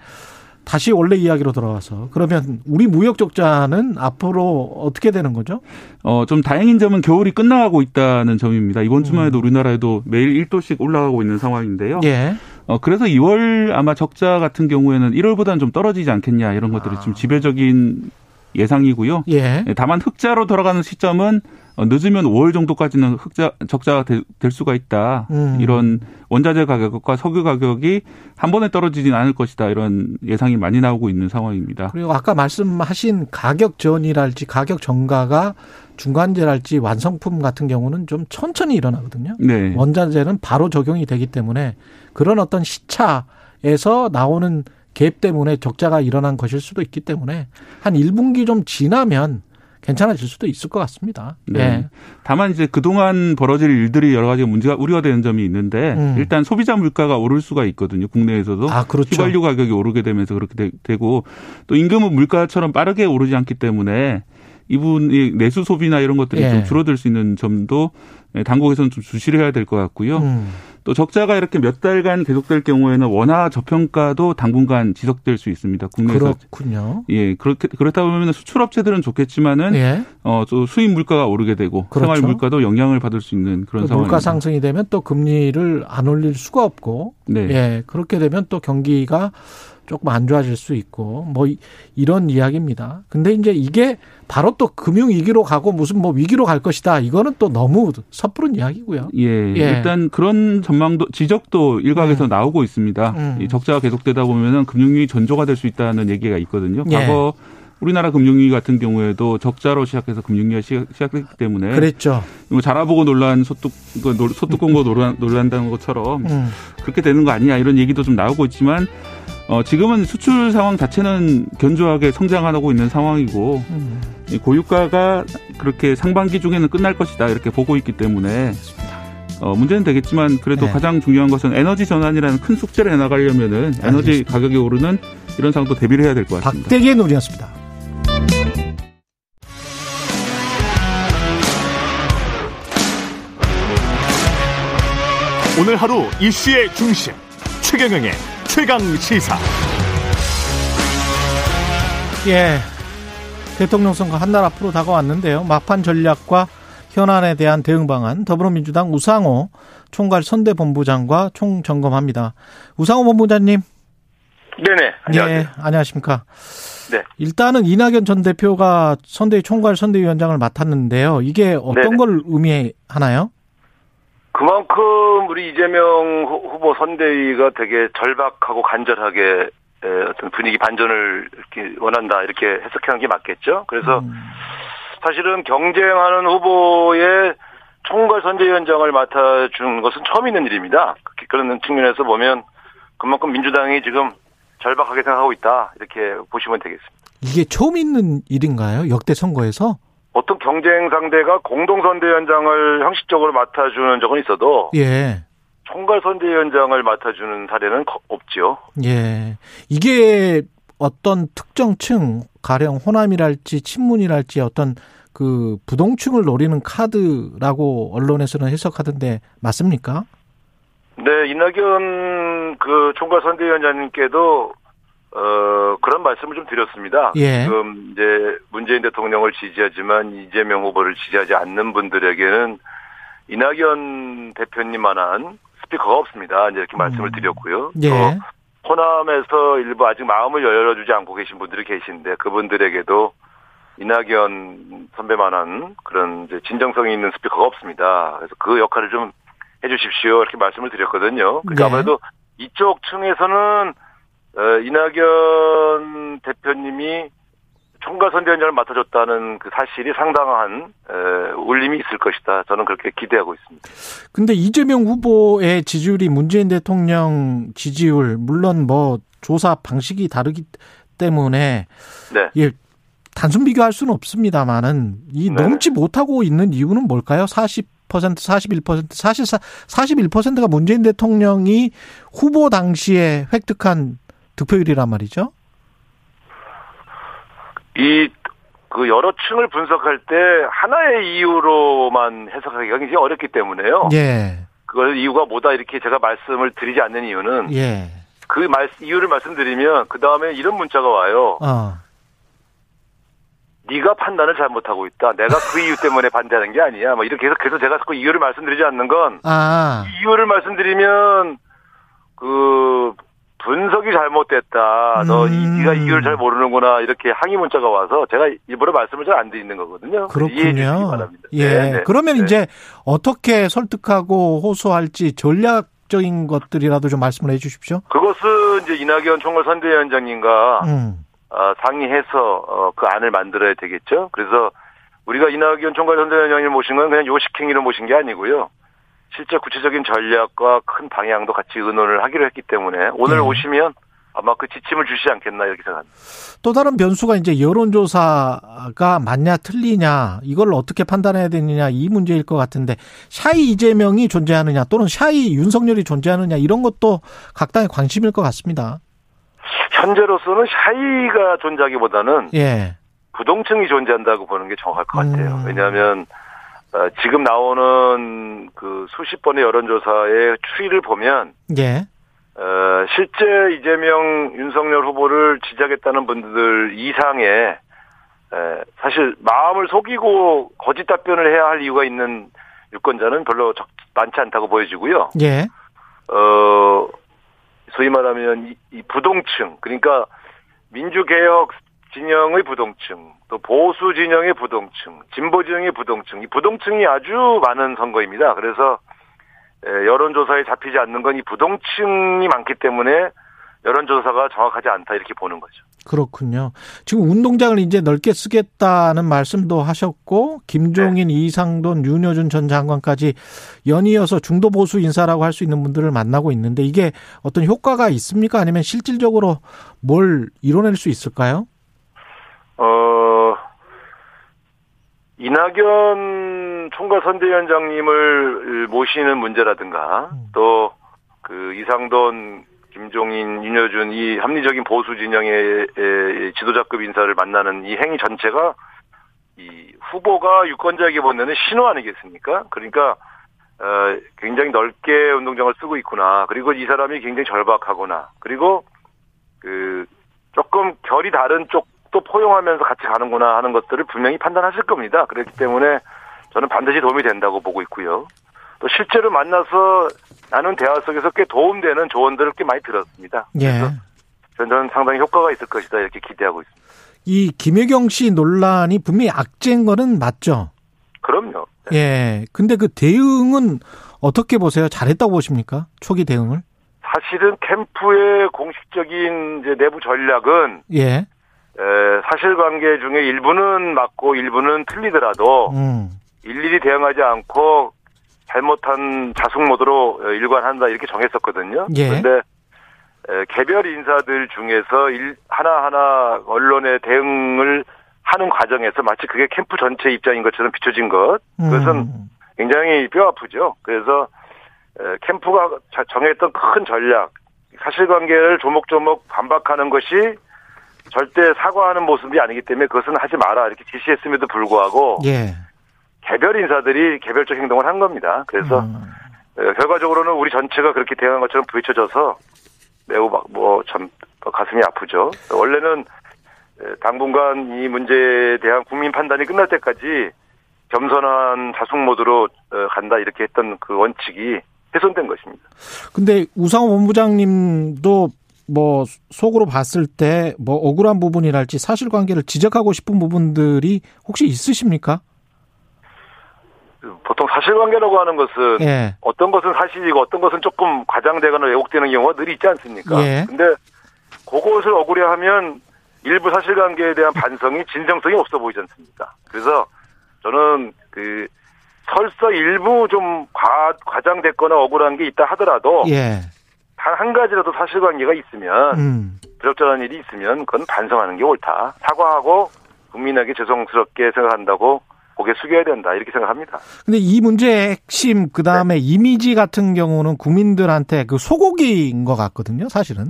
다시 원래 이야기로 돌아와서 그러면 우리 무역 적자는 앞으로 어떻게 되는 거죠? 어, 좀 다행인 점은 겨울이 끝나가고 있다는 점입니다. 이번 주말에도 음. 우리나라에도 매일 1도씩 올라가고 있는 상황인데요. 예. 어, 그래서 2월 아마 적자 같은 경우에는 1월보다는 좀 떨어지지 않겠냐 이런 것들이 아. 좀 지배적인 예상이고요. 예. 예, 다만 흑자로 돌아가는 시점은 어, 늦으면 5월 정도까지는 흑자 적자가 될, 될 수가 있다. 음. 이런 원자재 가격과 석유 가격이 한 번에 떨어지진 않을 것이다. 이런 예상이 많이 나오고 있는 상황입니다. 그리고 아까 말씀하신 가격 전이랄지 가격 전가가 중간재랄지 완성품 같은 경우는 좀 천천히 일어나거든요. 네. 원자재는 바로 적용이 되기 때문에 그런 어떤 시차에서 나오는 갭 때문에 적자가 일어난 것일 수도 있기 때문에 한 1분기 좀 지나면 괜찮아질 수도 있을 것 같습니다. 네. 예. 다만 이제 그동안 벌어질 일들이 여러 가지 문제가 우려가 되는 점이 있는데 음. 일단 소비자 물가가 오를 수가 있거든요. 국내에서도. 아, 그렇죠. 휘발유 가격이 오르게 되면서 그렇게 되, 고또 임금은 물가처럼 빠르게 오르지 않기 때문에 이분이 내수 소비나 이런 것들이 예. 좀 줄어들 수 있는 점도 예, 당국에서는 좀 주시를 해야 될 것 같고요. 음. 또 적자가 이렇게 몇 달간 계속될 경우에는 원화 저평가도 당분간 지속될 수 있습니다. 국내에서 그렇군요. 예 그렇게 그렇다 보면 수출 업체들은 좋겠지만은 예. 어또 수입 물가가 오르게 되고 그렇죠. 생활 물가도 영향을 받을 수 있는 그런 상황입니다. 물가 상승이 되면 또 금리를 안 올릴 수가 없고 네. 예, 그렇게 되면 또 경기가 조금 안 좋아질 수 있고 뭐 이- 이런 이야기입니다. 근데 이제 이게 바로 또 금융 위기로 가고 무슨 뭐 위기로 갈 것이다. 이거는 또 너무 섣부른 이야기고요. 예, 예. 일단 그런 전망도 지적도 일각에서 나오고 있습니다. 음. 이 적자가 계속되다 보면은 금융위 전조가 될 수 있다는 얘기가 있거든요. 예. 과거 우리나라 금융위 같은 경우에도 적자로 시작해서 금융위가 시작, 시작했기 때문에 그랬죠. 뭐 자라보고 논란 소득 그 노- 소득 공고 논란 논란다는 것처럼 음. 그렇게 되는 거 아니냐 이런 얘기도 좀 나오고 있지만 어 지금은 수출 상황 자체는 견조하게 성장하고 있는 상황이고 음. 이 고유가가 그렇게 상반기 중에는 끝날 것이다 이렇게 보고 있기 때문에 어, 문제는 되겠지만 그래도 네. 가장 중요한 것은 에너지 전환이라는 큰 숙제를 해나가려면은 에너지 알겠습니다. 가격이 오르는 이런 상황도 대비를 해야 될 것 같습니다. 박대기의 눈이었습니다. 오늘 하루 이슈의 중심 최경영의 최강 시사. 예. 대통령 선거 한 달 앞으로 다가왔는데요. 막판 전략과 현안에 대한 대응 방안 더불어민주당 우상호 총괄 선대본부장과 총 점검합니다. 우상호 본부장님. 네네. 안녕하세요. 예, 안녕하십니까. 네. 일단은 이낙연 전 대표가 선대위 총괄 선대위원장을 맡았는데요. 이게 어떤 네네. 걸 의미하나요? 그만큼 우리 이재명 후- 후보 선대위가 되게 절박하고 간절하게 에, 어떤 분위기 반전을 이렇게 원한다 이렇게 해석하는 게 맞겠죠. 그래서 음, 사실은 경쟁하는 후보의 총괄 선대위원장을 맡아준 것은 처음 있는 일입니다. 그런 측면에서 보면 그만큼 민주당이 지금 절박하게 생각하고 있다 이렇게 보시면 되겠습니다. 이게 처음 있는 일인가요? 역대 선거에서? 어떤 경쟁 상대가 공동 선대위원장을 형식적으로 맡아주는 적은 있어도 예. 총괄 선대위원장을 맡아주는 사례는 거- 없죠. 예. 이게 어떤 특정층, 가령 호남이랄지 친문이랄지 어떤 그 부동층을 노리는 카드라고 언론에서는 해석하던데 맞습니까? 네, 이낙연 그 총괄 선대위원장님께도 어 그런 말씀을 좀 드렸습니다. 예. 지금 이제 문재인 대통령을 지지하지만 이재명 후보를 지지하지 않는 분들에게는 이낙연 대표님만한 스피커가 없습니다. 이제 이렇게 말씀을 드렸고요. 예. 또 호남에서 일부 아직 마음을 열어주지 않고 계신 분들이 계신데 그분들에게도 이낙연 선배만한 그런 이제 진정성이 있는 스피커가 없습니다. 그래서 그 역할을 좀 해주십시오 이렇게 말씀을 드렸거든요. 그러니까 네. 아무래도 이쪽 층에서는 어, 이낙연 대표님이 총괄 선대위원장을 맡아줬다는 그 사실이 상당한 에, 울림이 있을 것이다. 저는 그렇게 기대하고 있습니다. 근데 이재명 후보의 지지율이 문재인 대통령 지지율 물론 뭐 조사 방식이 다르기 때문에 네. 예 단순 비교할 수는 없습니다만은 이 네. 넘지 못하고 있는 이유는 뭘까요? 40% 41% 사실 41%가 문재인 대통령이 후보 당시에 획득한 득표율이란 말이죠. 이 그 여러 층을 분석할 때 하나의 이유로만 해석하기가 굉장히 어렵기 때문에요. 예. 그걸 이유가 뭐다 이렇게 제가 말씀을 드리지 않는 이유는 예. 그 말, 이유를 말씀드리면 그 다음에 이런 문자가 와요. 어. 네가 판단을 잘못하고 있다. 내가 그 이유 때문에 반대하는 게 아니야. 뭐 이렇게 해서 그래서 제가 자꾸 이유를 말씀드리지 않는 건 아. 이 이유를 말씀드리면 그 분석이 잘못됐다. 너 이, 음. 네가 이유를 잘 모르는구나. 이렇게 항의 문자가 와서 제가 일부러 말씀을 잘 안 드리는 거거든요. 그렇군요. 예. 네, 네. 그러면 네. 이제 어떻게 설득하고 호소할지 전략 적인 것들이라도 좀 말씀을 해 주십시오. 그것은 이제 이낙연 총괄 선대위원장님과 음. 어, 상의해서 어, 그 안을 만들어야 되겠죠. 그래서 우리가 이낙연 총괄 선대위원장님 모신 건 그냥 요식행위로 모신 게 아니고요. 실제 구체적인 전략과 큰 방향도 같이 의논을 하기로 했기 때문에 오늘 네. 오시면 아마 그 지침을 주시지 않겠나 이렇게 생각합니다. 또 다른 변수가 이제 여론조사가 맞냐 틀리냐 이걸 어떻게 판단해야 되느냐 이 문제일 것 같은데 샤이 이재명이 존재하느냐 또는 샤이 윤석열이 존재하느냐 이런 것도 각 당의 관심일 것 같습니다. 현재로서는 샤이가 존재하기보다는 예. 부동층이 존재한다고 보는 게 정확할 것 같아요. 음. 왜냐하면 어, 지금 나오는 그 수십 번의 여론조사의 추이를 보면 예. 어, 실제 이재명, 윤석열 후보를 지지하겠다는 분들 이상의 에, 사실 마음을 속이고 거짓 답변을 해야 할 이유가 있는 유권자는 별로 적, 많지 않다고 보여지고요. 예. 어, 소위 말하면 이, 이 부동층, 그러니까 민주개혁 진영의 부동층, 또 보수 진영의 부동층, 진보 진영의 부동층, 이 부동층이 아주 많은 선거입니다. 그래서 에, 여론조사에 잡히지 않는 건 이 부동층이 많기 때문에 여론조사가 정확하지 않다 이렇게 보는 거죠. 그렇군요. 지금 운동장을 이제 넓게 쓰겠다는 말씀도 하셨고 김종인, 이상돈, 윤여준 전 장관까지 연이어서 중도 보수 인사라고 할 수 있는 분들을 만나고 있는데 이게 어떤 효과가 있습니까? 아니면 실질적으로 뭘 이뤄낼 수 있을까요? 어, 이낙연 총괄 선대위원장님을 모시는 문제라든가 또 그 이상돈, 김종인, 윤여준 이 합리적인 보수 진영의 에, 지도자급 인사를 만나는 이 행위 전체가 이 후보가 유권자에게 보내는 신호 아니겠습니까? 그러니까 어, 굉장히 넓게 운동장을 쓰고 있구나. 그리고 이 사람이 굉장히 절박하구나. 그리고 그 조금 결이 다른 쪽 도 포용하면서 같이 가는구나 하는 것들을 분명히 판단하실 겁니다. 그렇기 때문에 저는 반드시 도움이 된다고 보고 있고요. 또 실제로 만나서 나눈 대화 속에서 꽤 도움되는 조언들을 꽤 많이 들었습니다. 예. 저는 상당히 효과가 있을 것이다 이렇게 기대하고 있습니다. 이 김혜경 씨 논란이 분명히 악재인 거는 맞죠? 그럼요. 네. 예. 근데 그 대응은 어떻게 보세요? 잘했다고 보십니까? 초기 대응을? 사실은 캠프의 공식적인 이제 내부 전략은 예. 에, 사실관계 중에 일부는 맞고 일부는 틀리더라도 음. 일일이 대응하지 않고 잘못한 자숙 모드로 어, 일관한다 이렇게 정했었거든요. 예. 그런데 에, 개별 인사들 중에서 일, 하나하나 언론의 대응을 하는 과정에서 마치 그게 캠프 전체 입장인 것처럼 비춰진 것 그것은 음. 굉장히 뼈 아프죠. 그래서 에, 캠프가 자- 정했던 큰 전략, 사실관계를 조목조목 반박하는 것이 절대 사과하는 모습이 아니기 때문에 그것은 하지 마라 이렇게 지시했음에도 불구하고 예. 개별 인사들이 개별적 행동을 한 겁니다. 그래서 음. 에, 결과적으로는 우리 전체가 그렇게 대응한 것처럼 비춰져서 매우 뭐참 가슴이 아프죠. 원래는 에, 당분간 이 문제에 대한 국민 판단이 끝날 때까지 겸손한 자숙 모드로 어, 간다 이렇게 했던 그 원칙이 훼손된 것입니다. 근데 우상호 본부장님도 뭐 속으로 봤을 때 뭐 억울한 부분이랄지 사실관계를 지적하고 싶은 부분들이 혹시 있으십니까? 보통 사실관계라고 하는 것은 예. 어떤 것은 사실이고 어떤 것은 조금 과장되거나 왜곡되는 경우가 늘 있지 않습니까? 예. 근데 그것을 억울해하면 일부 사실관계에 대한 반성이 진정성이 없어 보이지 않습니까? 그래서 저는 그 설사 일부 좀 과, 과장됐거나 억울한 게 있다 하더라도 예. 단 한 가지라도 사실관계가 있으면 음. 부적절한 일이 있으면 그건 반성하는 게 옳다. 사과하고 국민에게 죄송스럽게 생각한다고 고개 숙여야 된다. 이렇게 생각합니다. 근데 이 문제의 핵심 그 다음에 이미지 같은 경우는 국민들한테 그 소고기인 것 같거든요, 사실은.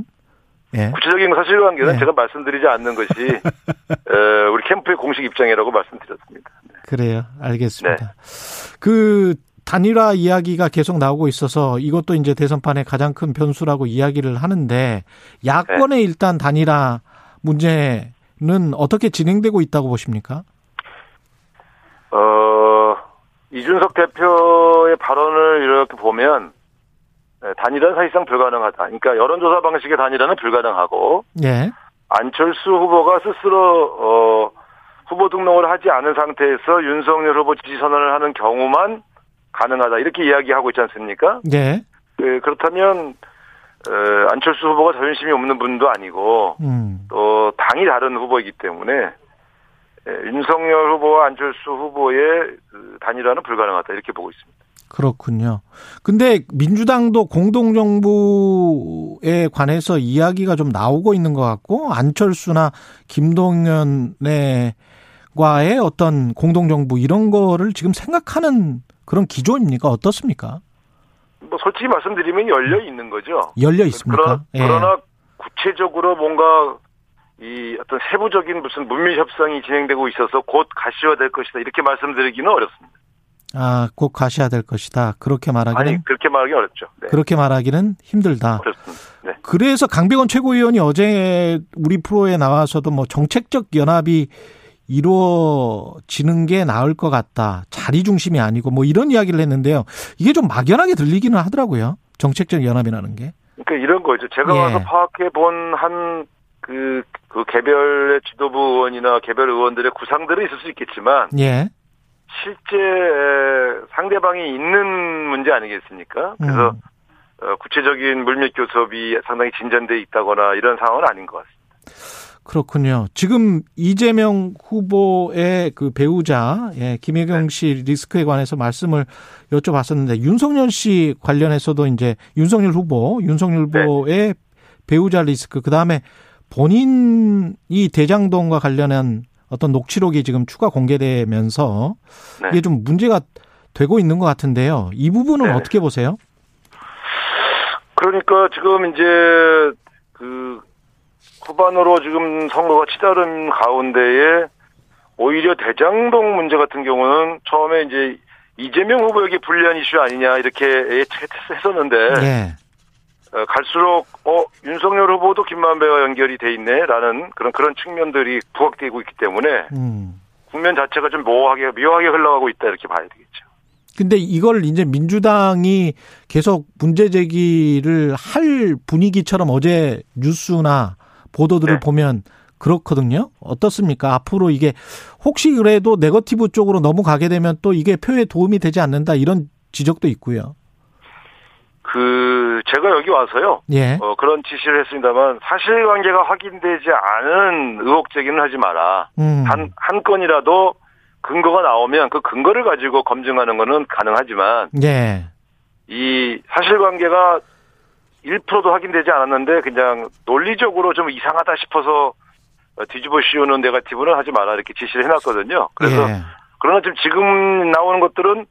예. 구체적인 사실관계는 네. 제가 말씀드리지 않는 것이 어, 우리 캠프의 공식 입장이라고 말씀드렸습니다. 그래요. 알겠습니다. 네. 그 단일화 이야기가 계속 나오고 있어서 이것도 이제 대선판의 가장 큰 변수라고 이야기를 하는데 야권의 네. 일단 단일화 문제는 어떻게 진행되고 있다고 보십니까? 어, 이준석 대표의 발언을 이렇게 보면 네, 단일화는 사실상 불가능하다. 그러니까 여론조사 방식의 단일화는 불가능하고 예. 안철수 후보가 스스로 어, 후보 등록을 하지 않은 상태에서 윤석열 후보 지지 선언을 하는 경우만 가능하다 이렇게 이야기하고 있지 않습니까? 예. 그, 그렇다면 어, 안철수 후보가 자존심이 없는 분도 아니고 음. 또 당이 다른 후보이기 때문에 예, 윤석열 후보와 안철수 후보의 그 단일화는 불가능하다 이렇게 보고 있습니다. 그렇군요. 근데 민주당도 공동정부에 관해서 이야기가 좀 나오고 있는 것 같고 안철수나 김동연의 과의 어떤 공동정부 이런 거를 지금 생각하는 그런 기조입니까? 어떻습니까? 뭐 솔직히 말씀드리면 열려 있는 거죠. 열려 있습니까? 그러나, 예. 그러나 구체적으로 뭔가 이 어떤 세부적인 무슨 문밀 협상이 진행되고 있어서 곧 가시화될 것이다 이렇게 말씀드리기는 어렵습니다. 아, 꼭 가셔야 될 것이다. 그렇게 말하기는 아니 그렇게 말하기 어렵죠. 네, 그렇게 말하기는 힘들다. 어렵습니다. 네. 그래서 강백원 최고위원이 어제 우리 프로에 나와서도 뭐 정책적 연합이 이루어지는 게 나을 것 같다. 자리 중심이 아니고 뭐 이런 이야기를 했는데요. 이게 좀 막연하게 들리기는 하더라고요. 정책적 연합이라는 게. 그러니까 이런 거죠. 제가 예. 와서 파악해 본 한 그, 그 개별의 지도부 의원이나 개별 의원들의 구상들은 있을 수 있겠지만 예. 실제 에, 상대방이 있는 문제 아니겠습니까? 그래서 음. 어, 구체적인 물밑 교섭이 상당히 진전돼 있다거나 이런 상황은 아닌 것 같습니다. 그렇군요. 지금 이재명 후보의 그 배우자, 예, 김혜경 네. 씨 리스크에 관해서 말씀을 여쭤봤었는데, 윤석열 씨 관련해서도 이제 윤석열 후보, 윤석열 네. 후보의 배우자 리스크, 그 다음에 본인이 대장동과 관련한 어떤 녹취록이 지금 추가 공개되면서 네. 이게 좀 문제가 되고 있는 것 같은데요. 이 부분은 네. 어떻게 보세요? 그러니까 지금 이제 그 후반으로 지금 선거가 치달은 가운데에 오히려 대장동 문제 같은 경우는 처음에 이제 이재명 후보에게 불리한 이슈 아니냐 이렇게 예측했었는데 예. 어, 갈수록 어 윤석열 후보도 김만배와 연결이 돼 있네라는 그런 그런 측면들이 부각되고 있기 때문에 음. 국면 자체가 좀 묘하게 묘하게 흘러가고 있다 이렇게 봐야 되겠죠. 근데 이걸 이제 민주당이 계속 문제 제기를 할 분위기처럼 어제 뉴스나 보도들을 네. 보면 그렇거든요. 어떻습니까? 앞으로 이게 혹시 그래도 네거티브 쪽으로 넘어가게 되면 또 이게 표에 도움이 되지 않는다 이런 지적도 있고요. 그 제가 여기 와서요. 예. 어, 그런 지시를 했습니다만 사실관계가 확인되지 않은 의혹 제기는 하지 마라. 음. 한, 한 건이라도 근거가 나오면 그 근거를 가지고 검증하는 거는 가능하지만 예. 이 사실관계가 1%도 확인되지 않았는데 그냥 논리적으로 좀 이상하다 싶어서 뒤집어 씌우는 네가티브는 하지 마라 이렇게 지시를 해놨거든요. 그래서 예. 그러나 지금 지금 나오는 것들은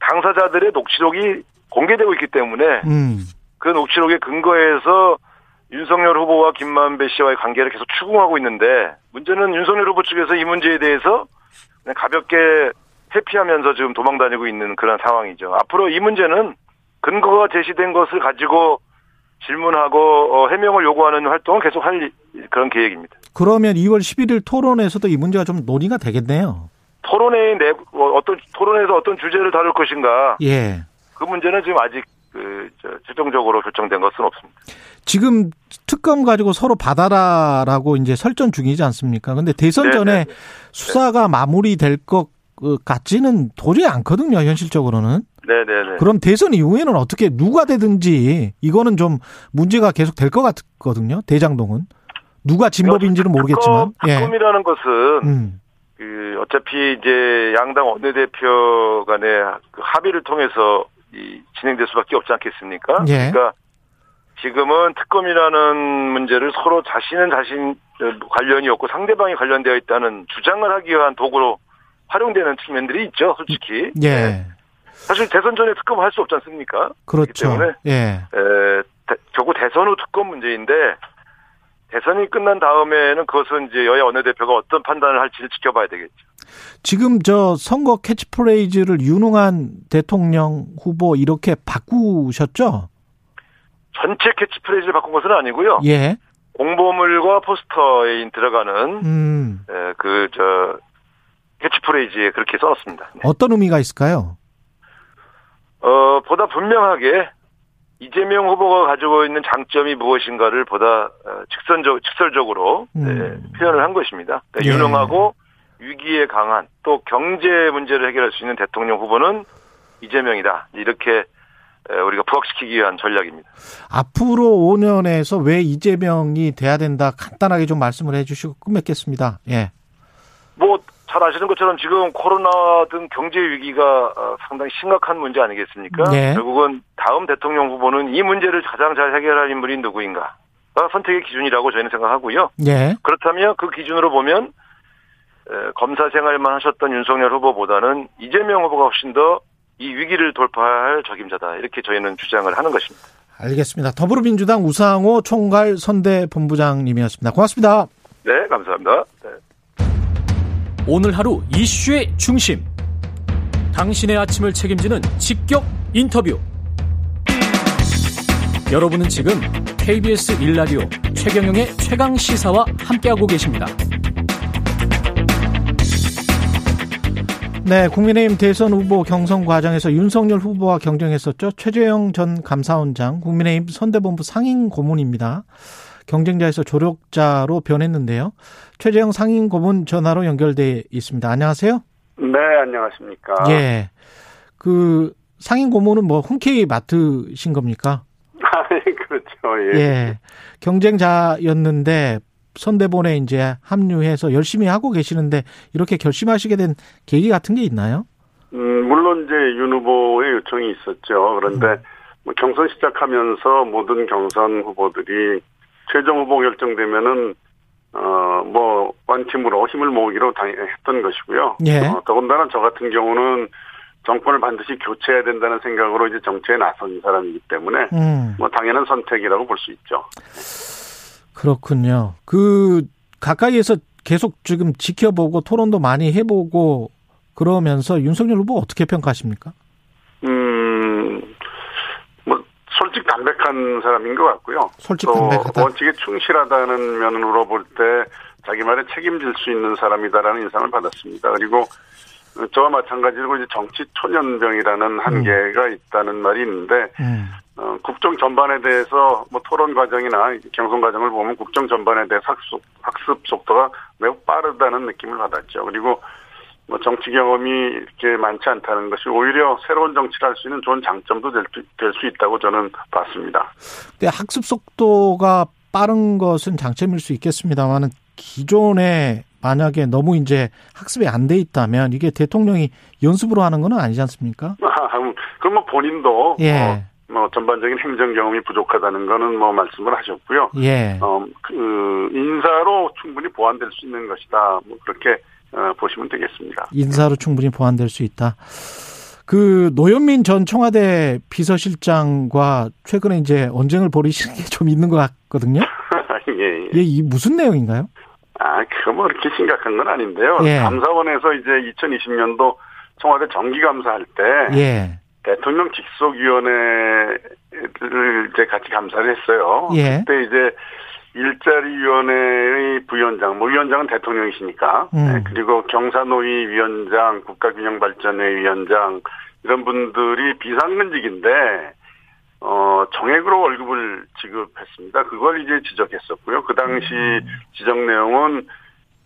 당사자들의 녹취록이 공개되고 있기 때문에 음. 그 녹취록에 근거해서 윤석열 후보와 김만배 씨와의 관계를 계속 추궁하고 있는데 문제는 윤석열 후보 측에서 이 문제에 대해서 그냥 가볍게 회피하면서 지금 도망 다니고 있는 그런 상황이죠. 앞으로 이 문제는 근거가 제시된 것을 가지고 질문하고 어, 해명을 요구하는 활동은 계속 할 이- 그런 계획입니다. 그러면 2월 11일 토론에서도 이 문제가 좀 논의가 되겠네요. 토론회의 내 어, 어떤 토론에서 어떤 주제를 다룰 것인가 예. 그 문제는 지금 아직 그 저, 최종적으로 결정된 것은 없습니다. 지금 특검 가지고 서로 받아라라고 이제 설전 중이지 않습니까? 근데 대선 네, 전에 네, 네. 수사가 마무리될 것 어, 같지는 도저히 않거든요, 현실적으로는. 네네네. 그럼 대선 이후에는 어떻게 누가 되든지 이거는 좀 문제가 계속 될 것 같거든요. 대장동은 누가 진법인지는 모르겠지만. 특검, 예. 특검이라는 것은 음. 그 어차피 이제 양당 원내대표 간의 그 합의를 통해서 이 진행될 수밖에 없지 않겠습니까? 예. 그러니까 지금은 특검이라는 문제를 서로 자신은 자신 관련이 없고 상대방이 관련되어 있다는 주장을 하기 위한 도구로 활용되는 측면들이 있죠, 솔직히. 네. 예. 사실 대선 전에 특검 할 수 없지 않습니까? 그렇죠. 때문에 예. 에, 대- 결국 대선 후 특검 문제인데 대선이 끝난 다음에는 그것은 이제 여야 원내대표가 어떤 판단을 할지를 지켜봐야 되겠죠. 지금 저 선거 캐치프레이즈를 유능한 대통령 후보 이렇게 바꾸셨죠? 전체 캐치프레이즈를 바꾼 것은 아니고요. 예. 공보물과 포스터에 들어가는 음. 그저 캐치프레이즈에 그렇게 써놨습니다. 네. 어떤 의미가 있을까요? 어 보다 분명하게 이재명 후보가 가지고 있는 장점이 무엇인가를 보다 어, 직선적 직설적으로 네, 음. 표현을 한 것입니다. 그러니까 예. 유능하고 위기에 강한 또 경제 문제를 해결할 수 있는 대통령 후보는 이재명이다. 이렇게 에, 우리가 부각시키기 위한 전략입니다. 앞으로 5년에서 왜 이재명이 돼야 된다 간단하게 좀 말씀을 해주시고 끝맺겠습니다. 예. 뭐 잘 아시는 것처럼 지금 코로나 등 경제 위기가 어, 상당히 심각한 문제 아니겠습니까? 네. 결국은 다음 대통령 후보는 이 문제를 가장 잘 해결할 인물이 누구인가? 가 선택의 기준이라고 저희는 생각하고요. 예. 그렇다면 그 기준으로 보면 에, 검사 생활만 하셨던 윤석열 후보보다는 이재명 후보가 훨씬 더 이 위기를 돌파할 적임자다. 이렇게 저희는 주장을 하는 것입니다. 알겠습니다. 더불어민주당 우상호 총괄 선대본부장님이었습니다. 고맙습니다. 네, 감사합니다. 네. 오늘 하루 이슈의 중심. 당신의 아침을 책임지는 직격 인터뷰. 여러분은 지금 KBS 일라디오 최경영의 최강 시사와 함께하고 계십니다. 네, 국민의힘 대선 후보 경선 과정에서 윤석열 후보와 경쟁했었죠. 최재형 전 감사원장, 국민의힘 선대본부 상임 고문입니다. 경쟁자에서 조력자로 변했는데요. 최재형 상임 고문 전화로 연결돼 있습니다. 안녕하세요. 네, 안녕하십니까. 예. 그 상임 고문은 뭐 흔쾌히 맡으신 겁니까? 아, 예, 그렇죠. 예. 예. 경쟁자였는데 선대본에 이제 합류해서 열심히 하고 계시는데 이렇게 결심하시게 된 계기 같은 게 있나요? 음, 물론 이제 윤 후보의 요청이 있었죠. 그런데 음. 뭐 경선 시작하면서 모든 경선 후보들이 최종 후보 결정되면은 어뭐 완팀으로 힘을 모으기로 당- 했던 것이고요. 예. 어, 더군다나 저 같은 경우는 정권을 반드시 교체해야 된다는 생각으로 이제 정치에 나선 사람이기 때문에 음. 뭐 당연한 선택이라고 볼 수 있죠. 그렇군요. 그 가까이에서 계속 지금 지켜보고 토론도 많이 해보고 그러면서 윤석열 후보 어떻게 평가하십니까? 음, 뭐, 솔직 담백한 사람인 것 같고요. 솔직 또 담백하다. 원칙에 충실하다는 면으로 볼 때 자기 말에 책임질 수 있는 사람이다라는 인상을 받았습니다. 그리고 저와 마찬가지로 이제 정치 초년병이라는 한계가 있다는 말이 있는데 음. 어, 국정 전반에 대해서 뭐 토론 과정이나 경선 과정을 보면 국정 전반에 대해서 학습, 학습 속도가 매우 빠르다는 느낌을 받았죠. 그리고 뭐 정치 경험이 이렇게 많지 않다는 것이 오히려 새로운 정치를 할 수 있는 좋은 장점도 될수 있다고 저는 봤습니다. 근데 학습 속도가 빠른 것은 장점일 수 있겠습니다만은 기존에 만약에 너무 이제 학습이 안 돼 있다면 이게 대통령이 연습으로 하는 건 아니지 않습니까? 그럼 뭐 본인도 예. 어, 뭐 전반적인 행정 경험이 부족하다는 거는 뭐 말씀을 하셨고요. 예. 어, 그 인사로 충분히 보완될 수 있는 것이다. 뭐 그렇게 어, 보시면 되겠습니다. 인사로 충분히 보완될 수 있다. 그 노현민 전 청와대 비서실장과 최근에 이제 언쟁을 벌이시는 게 좀 있는 것 같거든요. 예, 예. 예, 이 무슨 내용인가요? 아, 그거 뭐 그렇게 심각한 건 아닌데요. 예. 감사원에서 이제 2020년도 청와대 정기감사할 때 예. 대통령 직속위원회를 이제 같이 감사를 했어요. 예. 그때 이제 일자리위원회의 부위원장, 뭐 위원장은 대통령이시니까, 음. 네, 그리고 경사노위 위원장, 국가균형발전회 위원장 이런 분들이 비상근직인데 어 정액으로 월급을 지급했습니다. 그걸 이제 지적했었고요. 그 당시 지적 내용은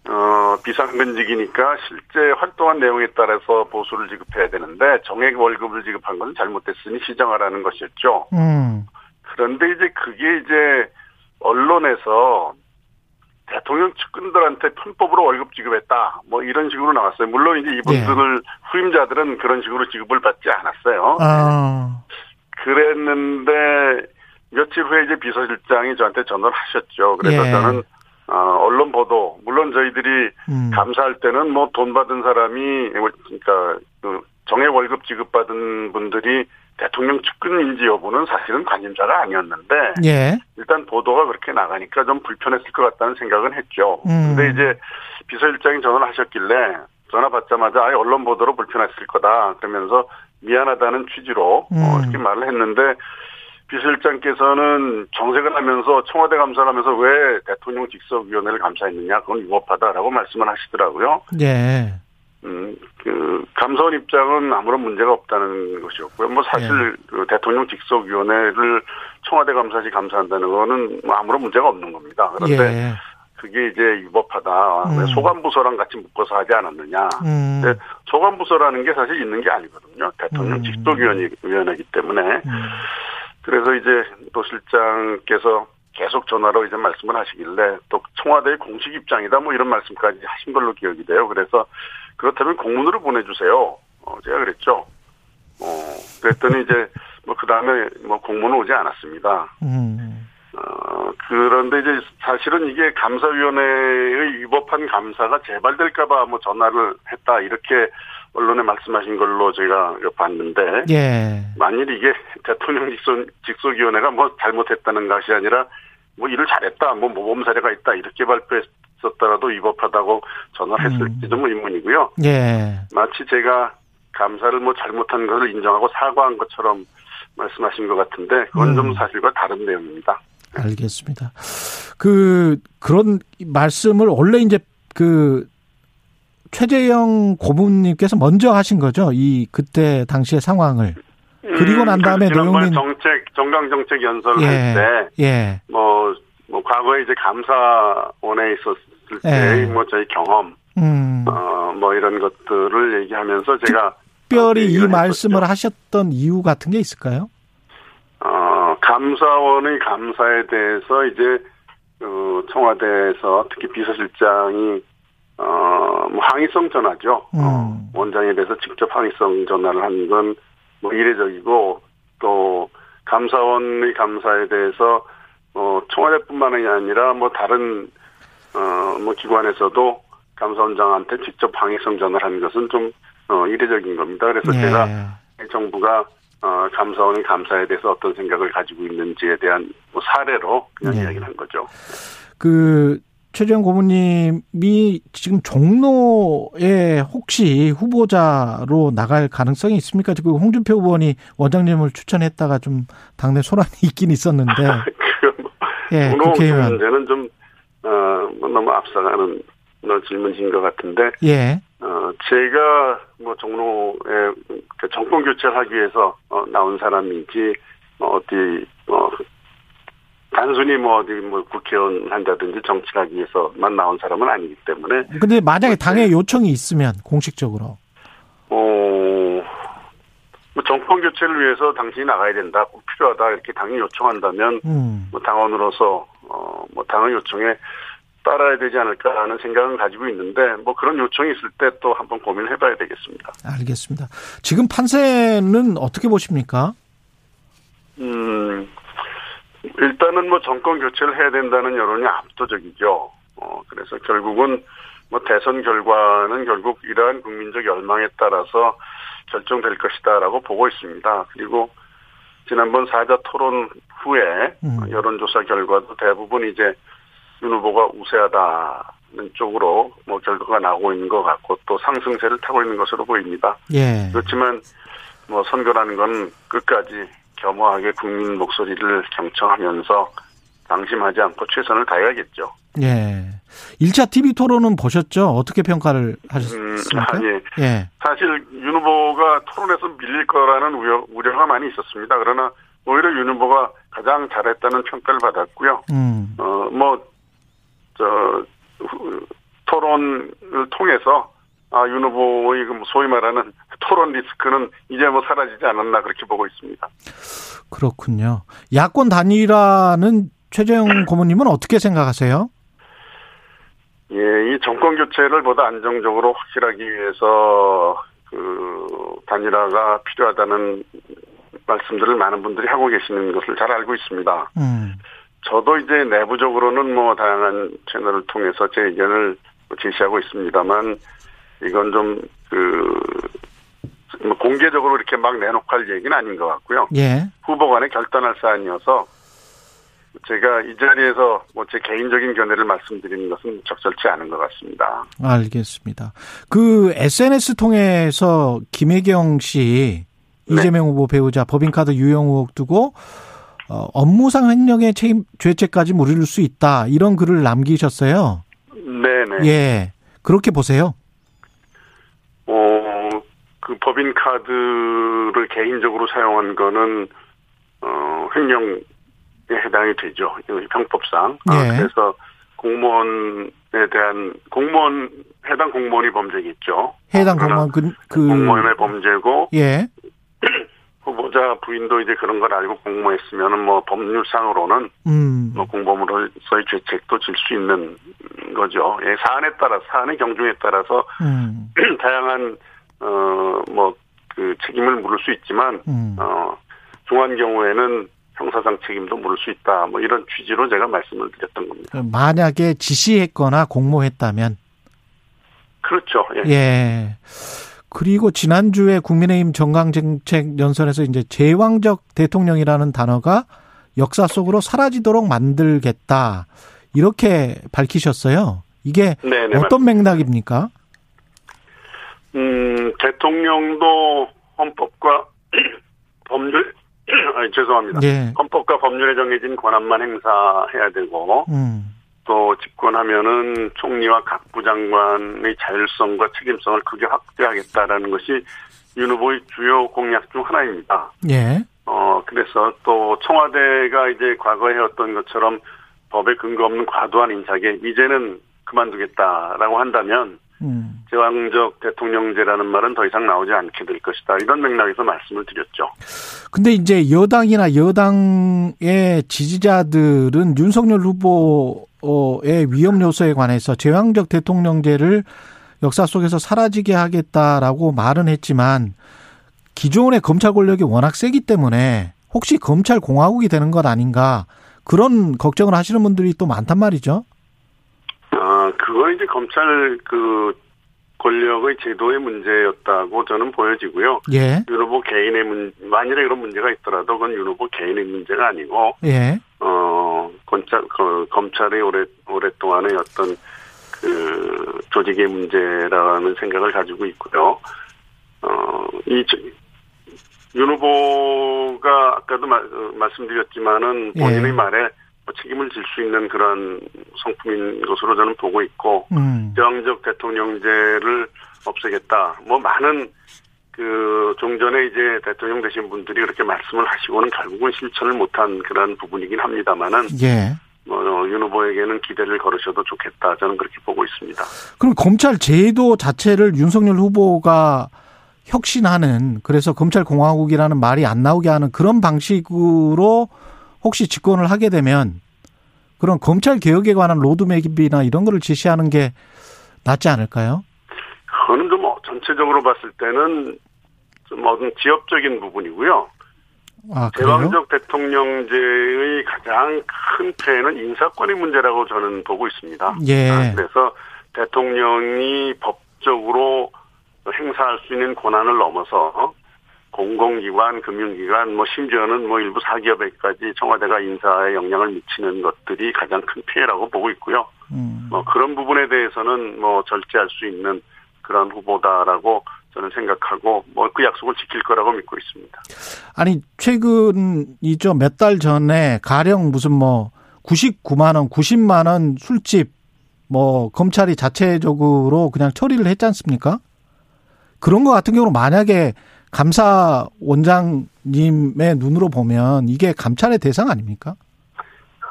어, 비상근직이니까 실제 활동한 내용에 따라서 보수를 지급해야 되는데 정액 월급을 지급한 건 잘못됐으니 시정하라는 것이었죠. 음. 그런데 이제 그게 이제 언론에서 대통령 측근들한테 편법으로 월급 지급했다. 뭐 이런 식으로 나왔어요. 물론 이제 이분들 후임자들은 그런 식으로 지급을 받지 않았어요. 아. 그랬는데 며칠 후에 이제 비서실장이 저한테 전화를 하셨죠. 그래서 예. 저는 어, 언론 보도 물론 저희들이 음. 감사할 때는 뭐 돈 받은 사람이 그러니까 그 정액 월급 지급받은 분들이 대통령 측근인지 여부는 사실은 관심사가 아니었는데 예. 일단 보도가 그렇게 나가니까 좀 불편했을 것 같다는 생각은 했죠. 음. 근데 이제 비서실장이 전화를 하셨길래 전화 받자마자 아예 언론 보도로 불편했을 거다 그러면서 미안하다는 취지로 어, 음. 이렇게 말을 했는데 비서실장께서는 정색을 하면서 청와대 감사를 하면서 왜 대통령 직속위원회를 감사했느냐 그건 위법하다라고 말씀을 하시더라고요. 예. 음, 그 감사원 입장은 아무런 문제가 없다는 것이었고요. 뭐 사실 그 대통령 직속위원회를 청와대 감사시 감사한다는 거는 뭐 아무런 문제가 없는 겁니다. 그런데 예. 그게 이제 위법하다. 왜 음. 소관부서랑 같이 묶어서 하지 않았느냐. 음. 근데 소관부서라는 게 사실 있는 게 아니거든요. 대통령 음. 직속위원회이기 때문에. 음. 그래서 이제 또 실장께서 계속 전화로 이제 말씀을 하시길래 또 청와대의 공식 입장이다 뭐 이런 말씀까지 하신 걸로 기억이 돼요. 그래서 그렇다면 공문으로 보내주세요. 어, 제가 그랬죠. 어, 그랬더니 이제 뭐 그 다음에 뭐 공문은 오지 않았습니다. 음. 어, 그런데 이제 사실은 이게 감사위원회의 위법한 감사가 재발될까봐 뭐 전화를 했다 이렇게 언론에 말씀하신 걸로 제가 봤는데 예. 만일 이게 대통령 직속, 직속위원회가 뭐 잘못했다는 것이 아니라 뭐 일을 잘했다, 뭐 모범 사례가 있다 이렇게 발표했 었더라도 위법하다고 전화를 했을지 좀 의문이고요. 예. 마치 제가 감사를 뭐 잘못한 것을 인정하고 사과한 것처럼 말씀하신 것 같은데 그건 좀 음. 사실과 다른 내용입니다. 알겠습니다. 그 그런 말씀을 원래 이제 그 최재형 고문님께서 먼저 하신 거죠. 이 그때 당시의 상황을. 그리고 난 다음에 음, 지난번에 노영민 정책 정강 정책 연설을 예. 할때 예. 뭐, 뭐, 과거에 이제 감사원에 있었을 때, 예. 뭐, 저희 경험, 음. 어, 뭐, 이런 것들을 얘기하면서 제가, 특별히 이 말씀을 했었죠. 하셨던 이유 같은 게 있을까요? 어, 감사원의 감사에 대해서 이제, 어, 청와대에서 특히 비서실장이, 어, 뭐, 항의성 전화죠. 어, 음. 원장에 대해서 직접 항의성 전화를 한 건, 뭐, 이례적이고, 또, 감사원의 감사에 대해서, 어, 청와대뿐만이 아니라, 뭐, 다른, 어, 뭐, 기관에서도 감사원장한테 직접 항의성 전화를 한 것은 좀, 어, 이례적인 겁니다. 그래서 예. 제가 정부가, 어, 감사원의 감사에 대해서 어떤 생각을 가지고 있는지에 대한 뭐 사례로 그냥 예. 이야기를 한 거죠. 그 최재형 고문님이 지금 종로에 혹시 후보자로 나갈 가능성이 있습니까? 지금 홍준표 의원이 원장님을 추천했다가 좀 당내 소란이 있긴 있었는데 그, 뭐, 예, 국회의원 문제는 좀, 어, 뭐 너무 앞서가는 뭐 질문인 것 같은데, 예, 어, 제가 뭐 종로에 그 정권 교체를 하기 위해서 어, 나온 사람이지, 어, 어디, 어, 단순히 뭐 어디 뭐 국회의원 한다든지 정치를 하기 위해서만 나온 사람은 아니기 때문에. 근데 만약에 당의 요청이 있으면 공식적으로. 어, 뭐 정권 교체를 위해서 당신이 나가야 된다, 꼭 필요하다 이렇게 당이 요청한다면 음. 뭐 당원으로서 어, 뭐 당의 요청에 따라야 되지 않을까라는 생각은 가지고 있는데 뭐 그런 요청이 있을 때 또 한번 고민을 해봐야 되겠습니다. 알겠습니다. 지금 판세는 어떻게 보십니까? 음, 일단은 뭐 정권 교체를 해야 된다는 여론이 압도적이죠. 어, 그래서 결국은 뭐 대선 결과는 결국 이러한 국민적 열망에 따라서 결정될 것이다라고 보고 있습니다. 그리고 지난번 사자 토론 후에 음. 여론조사 결과도 대부분 이제 윤 후보가 우세하다는 쪽으로 뭐 결과가 나오고 있는 것 같고 또 상승세를 타고 있는 것으로 보입니다. 예. 그렇지만 뭐 선거라는 건 끝까지 겸허하게 국민 목소리를 경청하면서 방심하지 않고 최선을 다해야겠죠. 예. 1차 TV 토론은 보셨죠? 어떻게 평가를 음, 하셨습니까? 아, 예. 예. 사실 윤 후보가 토론에서 밀릴 거라는 우려, 우려가 많이 있었습니다. 그러나 오히려 윤 후보가 가장 잘했다는 평가를 받았고요. 음. 어, 뭐, 저, 후- 토론을 통해서 아, 윤 후보의 그 소위 말하는 토론 리스크는 이제 뭐 사라지지 않았나 그렇게 보고 있습니다. 그렇군요. 야권 단일화는 최재형 고모님은 어떻게 생각하세요? 예, 이 정권 교체를 보다 안정적으로 확실하기 위해서 그 단일화가 필요하다는 말씀들을 많은 분들이 하고 계시는 것을 잘 알고 있습니다. 음. 저도 이제 내부적으로는 뭐 다양한 채널을 통해서 제 의견을 제시하고 있습니다만 이건 좀그 뭐 공개적으로 이렇게 막 내놓고 할 얘기는 아닌 것 같고요. 예. 후보 간에 결단할 사안이어서 제가 이 자리에서 뭐 제 개인적인 견해를 말씀드리는 것은 적절치 않은 것 같습니다. 알겠습니다. 그 SNS 통해서 김혜경 씨 네. 이재명 후보 배우자 법인카드 유용 의혹 두고 어, 업무상 횡령의 책임 죄책까지 물을 수 있다 이런 글을 남기셨어요. 네네. 예, 그렇게 보세요. 어, 그 법인 카드를 개인적으로 사용한 거는 어, 횡령에 해당이 되죠. 이 형법상. 아, 예. 그래서 공무원에 대한 공무원 해당 공무원이 범죄겠죠. 해당 그러나 공무원 그, 그 공무원의 범죄고 예, 후보자 부인도 이제 그런 걸 알고 공모했으면은 뭐 법률상으로는 음, 뭐 공범으로서의 죄책도 질 수 있는 거죠. 예, 사안에 따라 사안의 경중에 따라서 음, 다양한 어 뭐 그 책임을 물을 수 있지만 음. 어 중한 경우에는 형사상 책임도 물을 수 있다. 뭐 이런 취지로 제가 말씀을 드렸던 겁니다. 만약에 지시했거나 공모했다면 그렇죠. 예. 예. 그리고 지난주에 국민의힘 정강정책 연설에서 이제 제왕적 대통령이라는 단어가 역사 속으로 사라지도록 만들겠다. 이렇게 밝히셨어요. 이게 네네, 어떤 맥락입니까? 음, 대통령도 헌법과 법률, 아니, 죄송합니다. 예. 헌법과 법률에 정해진 권한만 행사해야 되고, 음. 또 집권하면은 총리와 각 부장관의 자율성과 책임성을 크게 확대하겠다라는 것이 윤 후보의 주요 공약 중 하나입니다. 예. 어, 그래서 또 청와대가 이제 과거에 해왔던 것처럼 법에 근거 없는 과도한 인사에 이제는 그만두겠다라고 한다면 음. 제왕적 대통령제라는 말은 더 이상 나오지 않게 될 것이다. 이런 맥락에서 말씀을 드렸죠. 근데 이제 여당이나 여당의 지지자들은 윤석열 후보의 위험 요소에 관해서 제왕적 대통령제를 역사 속에서 사라지게 하겠다라고 말은 했지만 기존의 검찰 권력이 워낙 세기 때문에 혹시 검찰 공화국이 되는 것 아닌가 그런 걱정을 하시는 분들이 또 많단 말이죠. 아, 그건 이제 검찰 그 권력의 제도의 문제였다고 저는 보여지고요. 예, 윤 후보 개인의 문, 만일에 그런 문제가 있더라도 그건 윤 후보 개인의 문제가 아니고, 예, 어, 검찰, 그, 검찰의 오래, 오랫동안의 어떤 그 조직의 문제라는 생각을 가지고 있고요. 어, 이, 저- 윤 후보가 아까도 마- 어, 말씀드렸지만은 본인의 예. 말에 뭐 책임을 질 수 있는 그런 성품인 것으로 저는 보고 있고, 음, 제왕적 대통령제를 없애겠다. 뭐 많은 그 종전에 이제 대통령 되신 분들이 그렇게 말씀을 하시고는 결국은 실천을 못한 그런 부분이긴 합니다만은 예. 뭐윤 후보에게는 기대를 걸으셔도 좋겠다 저는 그렇게 보고 있습니다. 그럼 검찰 제도 자체를 윤석열 후보가 혁신하는 그래서 검찰 공화국이라는 말이 안 나오게 하는 그런 방식으로 혹시 집권을 하게 되면 그런 검찰 개혁에 관한 로드맵이나 이런 거를 제시하는 게 낫지 않을까요? 그거는 좀 어, 전체적으로 봤을 때는 좀 어떤 지역적인 부분이고요. 아? 제왕적 대통령제의 가장 큰 폐해는 인사권의 문제라고 저는 보고 있습니다. 예. 아, 그래서 대통령이 법적으로 행사할 수 있는 권한을 넘어서 공공기관, 금융기관, 뭐 심지어는 뭐 일부 사기업에까지 청와대가 인사에 영향을 미치는 것들이 가장 큰 피해라고 보고 있고요. 음. 뭐 그런 부분에 대해서는 뭐 절제할 수 있는 그런 후보다라고 저는 생각하고 뭐 그 약속을 지킬 거라고 믿고 있습니다. 아니 최근이죠 몇 달 전에 가령 무슨 뭐 99만 원, 90만 원 술집 뭐 검찰이 자체적으로 그냥 처리를 했지 않습니까? 그런 거 같은 경우는 만약에 감사 원장님의 눈으로 보면 이게 감찰의 대상 아닙니까?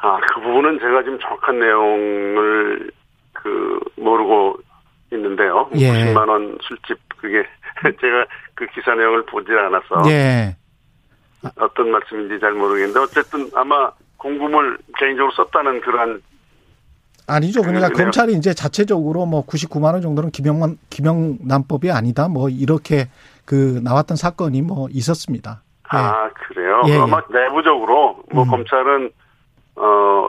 아, 그 부분은 제가 지금 정확한 내용을 그 모르고 있는데요. 예. 90만 원 술집 그게 제가 그 기사 내용을 보질 않아서 예. 어떤 말씀인지 잘 모르겠는데 어쨌든 아마 공금을 개인적으로 썼다는 그러한 아니죠. 그러니까? 검찰이 이제 자체적으로 뭐 99만 원 정도는 김영만 김영란법이 아니다. 뭐 이렇게 그 나왔던 사건이 뭐 있었습니다. 예. 아 그래요. 예, 예. 아마 내부적으로 뭐 음. 검찰은 어.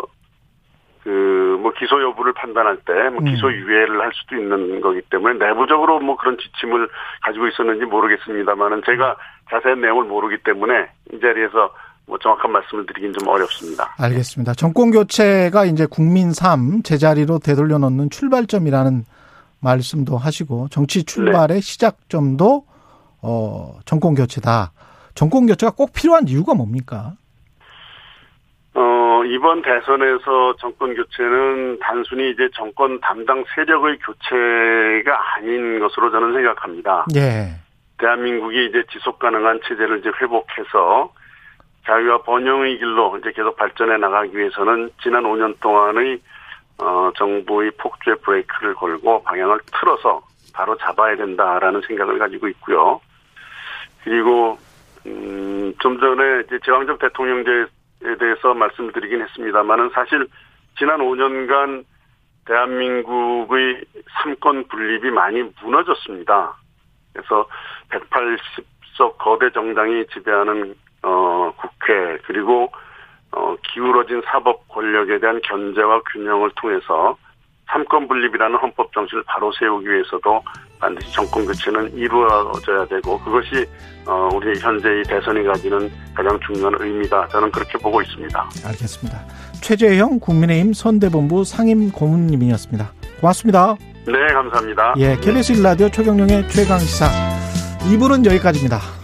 그뭐 기소 여부를 판단할 때뭐 음. 기소 유예를 할 수도 있는 거기 때문에 내부적으로 뭐 그런 지침을 가지고 있었는지 모르겠습니다만은 제가 자세한 내용을 모르기 때문에 이 자리에서 뭐 정확한 말씀을 드리긴 좀 어렵습니다. 알겠습니다. 정권 교체가 이제 국민 삶 제자리로 되돌려 놓는 출발점이라는 말씀도 하시고 정치 출발의 시작점도 어 정권 교체다. 정권 교체가 꼭 필요한 이유가 뭡니까? 어, 이번 대선에서 정권 교체는 단순히 이제 정권 담당 세력의 교체가 아닌 것으로 저는 생각합니다. 예. 대한민국이 이제 지속 가능한 체제를 이제 회복해서 자유와 번영의 길로 이제 계속 발전해 나가기 위해서는 지난 5년 동안의 어, 정부의 폭주의 브레이크를 걸고 방향을 틀어서 바로 잡아야 된다라는 생각을 가지고 있고요. 그리고 음, 좀 전에 이제 제왕적 대통령제에 대해서 말씀드리긴 했습니다만은 사실 지난 5년간 대한민국의 삼권 분립이 많이 무너졌습니다. 그래서 180석 거대 정당이 지배하는 어 국회 그리고 어 기울어진 사법 권력에 대한 견제와 균형을 통해서 삼권 분립이라는 헌법 정신을 바로 세우기 위해서도 반드시 정권 교체는 이루어져야 되고 그것이 어 우리 현재의 대선이 가지는 가장 중요한 의미다. 저는 그렇게 보고 있습니다. 알겠습니다. 최재형 국민의힘 선대본부 상임 고문님이었습니다. 고맙습니다. 네, 감사합니다. 예, KBS 1라디오 최경영의 최강 시사 2부는 여기까지입니다.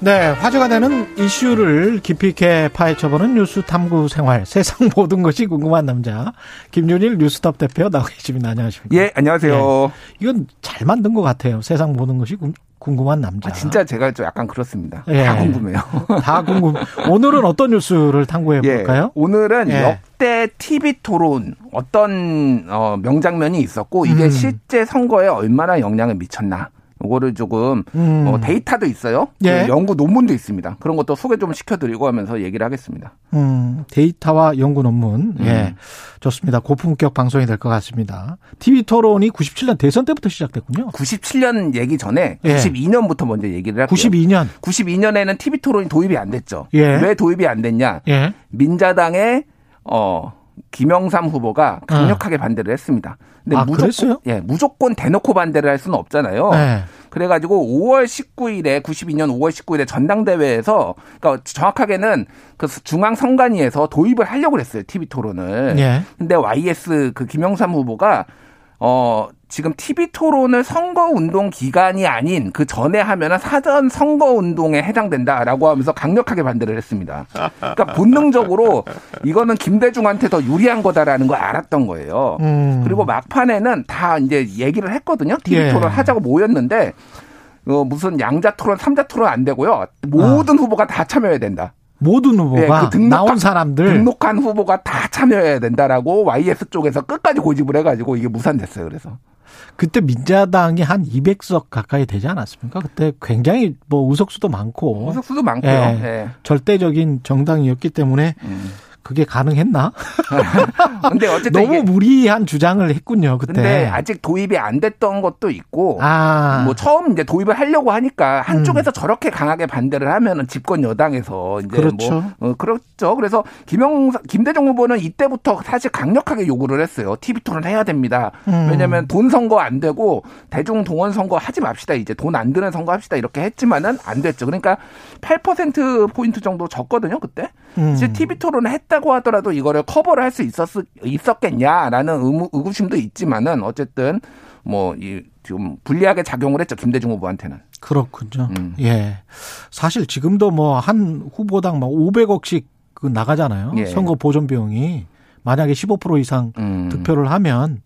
네, 화제가 되는 이슈를 깊이 있게 파헤쳐보는 뉴스 탐구 생활. 세상 모든 것이 궁금한 남자. 김준일 뉴스톱 대표 나와 계십니다. 안녕하십니까. 예, 안녕하세요. 예. 이건 잘 만든 것 같아요. 세상 모든 것이 궁- 궁금한 남자. 아, 진짜 제가 좀 약간 그렇습니다. 예. 다 궁금해요. 다 궁금. 오늘은 어떤 뉴스를 탐구해 볼까요? 예, 오늘은 예. 역대 TV 토론 어떤 어, 명장면이 있었고 이게 음. 실제 선거에 얼마나 영향을 미쳤나. 요거를 조금 음. 어, 데이터도 있어요. 예. 그 연구 논문도 있습니다. 그런 것도 소개 좀 시켜드리고 하면서 얘기를 하겠습니다. 음, 데이터와 연구 논문. 음. 예. 좋습니다. 고품격 방송이 될 것 같습니다. TV 토론이 97년 대선 때부터 시작됐군요. 97년 얘기 전에 예. 92년부터 먼저 얘기를 할게요. 92년. 92년에는 TV 토론이 도입이 안 됐죠. 예. 왜 도입이 안 됐냐? 예. 민자당의 어 김영삼 후보가 강력하게 반대를 했습니다. 근데 아, 무조건 그랬어요? 예, 무조건 대놓고 반대를 할 수는 없잖아요. 네. 그래가지고 5월 19일에 92년 5월 19일에 전당대회에서 그러니까 정확하게는 그 중앙 선관위에서 도입을 하려고 했어요 TV 토론을. 예. 근데 YS 그 김영삼 후보가 어 지금 TV 토론을 선거 운동 기간이 아닌 그 전에 하면은 사전 선거 운동에 해당된다라고 하면서 강력하게 반대를 했습니다. 그러니까 본능적으로 이거는 김대중한테 더 유리한 거다라는 걸 알았던 거예요. 음. 그리고 막판에는 다 이제 얘기를 했거든요. TV 예. 토론 하자고 모였는데 어, 무슨 양자 토론, 삼자 토론 안 되고요. 모든 후보가 다 참여해야 된다. 모든 후보가 예, 그 등록한- 나온 사람들 등록한 후보가 다 참여해야 된다라고 YS 쪽에서 끝까지 고집을 해가지고 이게 무산됐어요. 그래서 그때 민자당이 한 200석 가까이 되지 않았습니까? 그때 굉장히 뭐 의석수도 많고 의석수도 많고요. 예. 예. 절대적인 정당이었기 때문에 음. 그게 가능했나? 근데 어쨌든 너무 무리한 주장을 했군요. 그때. 근데 아직 도입이 안 됐던 것도 있고 아. 뭐 처음 이제 도입을 하려고 하니까 한쪽에서 저렇게 강하게 반대를 하면은 집권 여당에서 이제 그렇죠. 뭐 어, 그렇죠. 그래서 김영 김대중 후보는 이때부터 사실 강력하게 요구를 했어요. TV 토론 해야 됩니다. 음. 왜냐하면 돈 선거 안 되고 대중 동원 선거 하지 맙시다. 이제 돈 안 드는 선거 합시다. 이렇게 했지만은 안 됐죠. 그러니까 8% 포인트 정도 졌거든요. 그때. 음. 이제 TV 토론을 했다 고 하더라도 이거를 커버를 할 수 있었 있었겠냐라는 의무, 의구심도 있지만은 어쨌든 뭐이좀 불리하게 작용을 했죠 김대중 후보한테는. 그렇군요. 음. 예. 사실 지금도 뭐 한 후보당 막 500억씩 그 나가잖아요. 예. 선거 보존 비용이 만약에 15% 이상 음. 득표를 하면